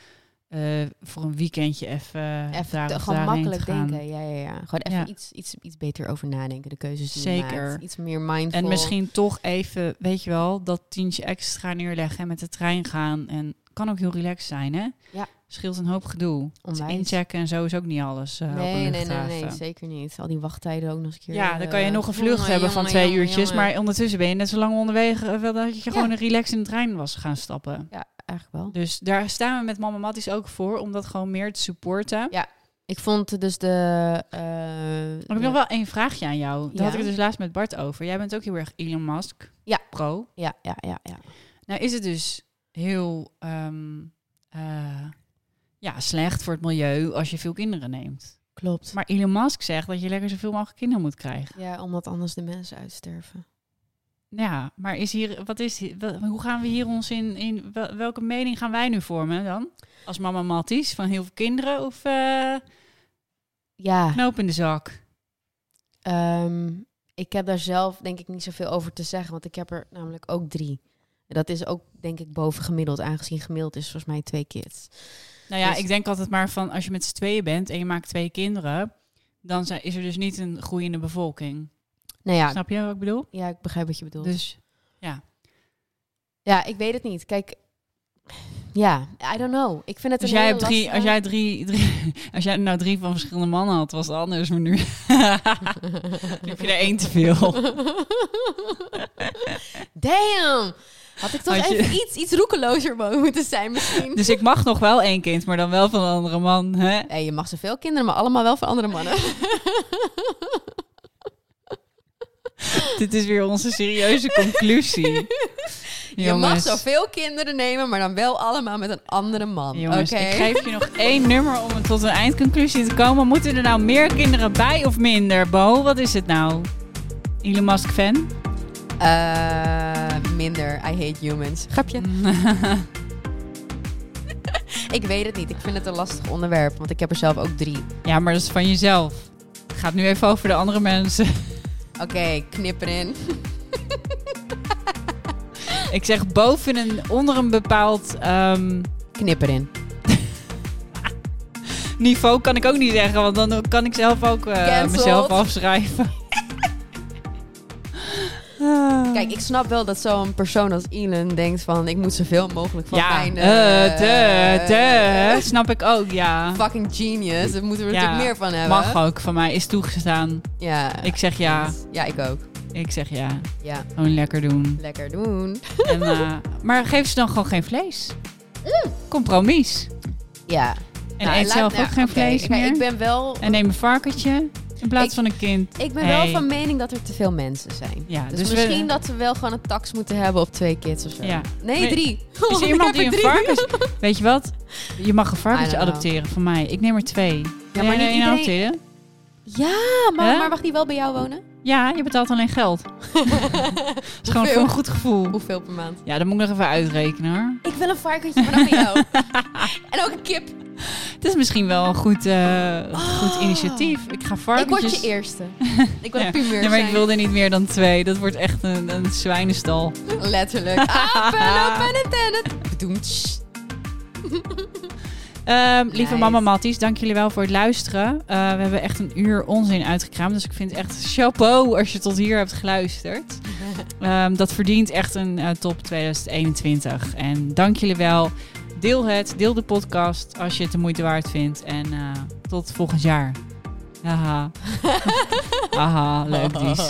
eh, voor een weekendje even, even daar te- gewoon makkelijk te denken. Ja, ja, ja. Gewoon even Ja. iets, iets, iets beter over nadenken. De keuzes die Zeker. maakt. Iets meer mindful. En misschien toch even, weet je wel, dat tientje extra neerleggen en met de trein gaan. En kan ook heel relaxed zijn, hè? Ja. Scheelt een hoop gedoe. Dus Onwijs. inchecken en zo is ook niet alles. eh, Nee, nee, nee, nee, zeker niet. Al die wachttijden ook nog eens een keer. Ja, dan kan je eh, nog een vlucht hebben van twee uurtjes. Maar ondertussen ben je net zo lang onderweg eh, wel dat je gewoon een relax in de trein was gaan stappen. Ja, eigenlijk wel. Dus daar staan we met Mama Matties ook voor, om dat gewoon meer te supporten. Ja, Ik vond dus de... eh, Maar ik heb de- nog wel één vraagje aan jou. Daar Ja. had ik het dus laatst met Bart over. Jij bent ook heel erg Elon Musk Ja. pro. Ja, ja, ja, ja. Nou is het dus heel ehm, eh, ja, slecht voor het milieu als je veel kinderen neemt. Klopt. Maar Elon Musk zegt dat je lekker zoveel mogelijk kinderen moet krijgen. Ja, omdat anders de mensen uitsterven. Ja, maar is hier, wat is hier, hoe gaan we hier ons in, in wel- welke mening gaan wij nu vormen dan? Als mama Matties van heel veel kinderen of eh Ja, knoop in de zak? ehm, ik heb daar zelf denk ik niet zoveel over te zeggen, want ik heb er namelijk ook drie. En Dat is ook denk ik boven gemiddeld, aangezien gemiddeld is volgens mij twee kids. Nou ja, Dus- ik denk altijd maar van als je met z'n tweeën bent en je maakt twee kinderen, dan is er dus niet een groeiende bevolking. Nou ja, Snap je wat ik bedoel? ja, ik begrijp wat je bedoelt. Dus Ja, ik weet het niet. Kijk, ja, I don't know. Ik vind het als een jij, hebt drie, lastige- als jij drie, drie, als jij nou drie van verschillende mannen had, was het anders. Maar nu nu heb je er één te veel. Damn! Had ik toch Had je- even iets, iets roekelozer mo- moeten zijn misschien. Dus ik mag nog wel één kind, maar dan wel van een andere man. Hè? Nee, je mag zoveel kinderen, maar allemaal wel van andere mannen. Dit is weer onze serieuze conclusie. Je mag zoveel kinderen nemen, maar dan wel allemaal met een andere man. Jongens, Oké? ik geef je nog één nummer om tot een eindconclusie te komen. Moeten er nou meer kinderen bij of minder? Bo, wat is het nou? Elon Musk fan? Eh, minder. I hate humans. Grapje. Ik weet het niet. Ik vind het een lastig onderwerp, want ik heb er zelf ook drie. ja, maar dat is van jezelf. Het gaat nu even over de andere mensen. Oké, knip erin. Ik zeg boven en onder een bepaald ehm, Knip erin. niveau kan ik ook niet zeggen, want dan kan ik zelf ook eh, mezelf afschrijven. Kijk, ik snap wel dat zo'n persoon als Elon denkt van... ik moet zoveel mogelijk van ja, mijn... de, de, snap ik ook, ja. Fucking genius. Daar moeten we Ja, natuurlijk meer van hebben. Mag ook van mij, is toegestaan. Ja. Ik zeg ja, Ja, ik ook. ik zeg ja. Ja, Gewoon lekker doen. lekker doen. En, eh, maar geef ze dan gewoon geen vlees. Compromis. Ja. En Nou, eet laat- zelf nou, ook geen oké, vlees kijk, meer. Ik ben wel... En neem een varkentje in plaats Ik- van een kind. Ik ben Hey. wel van mening dat er te veel mensen zijn. Ja, Dus, dus we- misschien dat we wel gewoon een tax moeten hebben op twee kids of zo. Ja. Nee, Nee, drie. Is er iemand die een varkens... Weet je wat? Je mag een varkentje adopteren van mij. Ik neem er twee. Ja, maar niet iedereen- adopteren? Ja, maar, maar mag die wel bij jou wonen? Ja, je betaalt alleen geld. Het is gewoon voor een goed gevoel. Hoeveel per maand? Ja, dat moet ik nog even uitrekenen hoor. Ik wil een varkentje, bij jou. en ook een kip. Het is misschien wel een goed, eh, goed Oh. initiatief. Ik ga Ik varkentjes... word je eerste. Ik wil Ja. primeur Nee, maar ik zijn. wilde niet meer dan twee. Dat wordt echt een, een zwijnenstal. Letterlijk. Ah, pen, pen intended. Ehm, lieve mama Matties, dank jullie wel voor het luisteren. Eh, we hebben echt een uur onzin uitgekraamd. Dus ik vind echt chapeau als je tot hier hebt geluisterd. Ehm, dat verdient echt een eh, top 2021. En dank jullie wel. Deel het, deel de podcast als je het de moeite waard vindt. En eh, tot volgend jaar. Haha. Haha, leuk.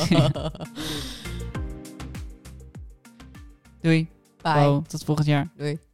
Doei. Bye. Wow, tot volgend jaar. Doei.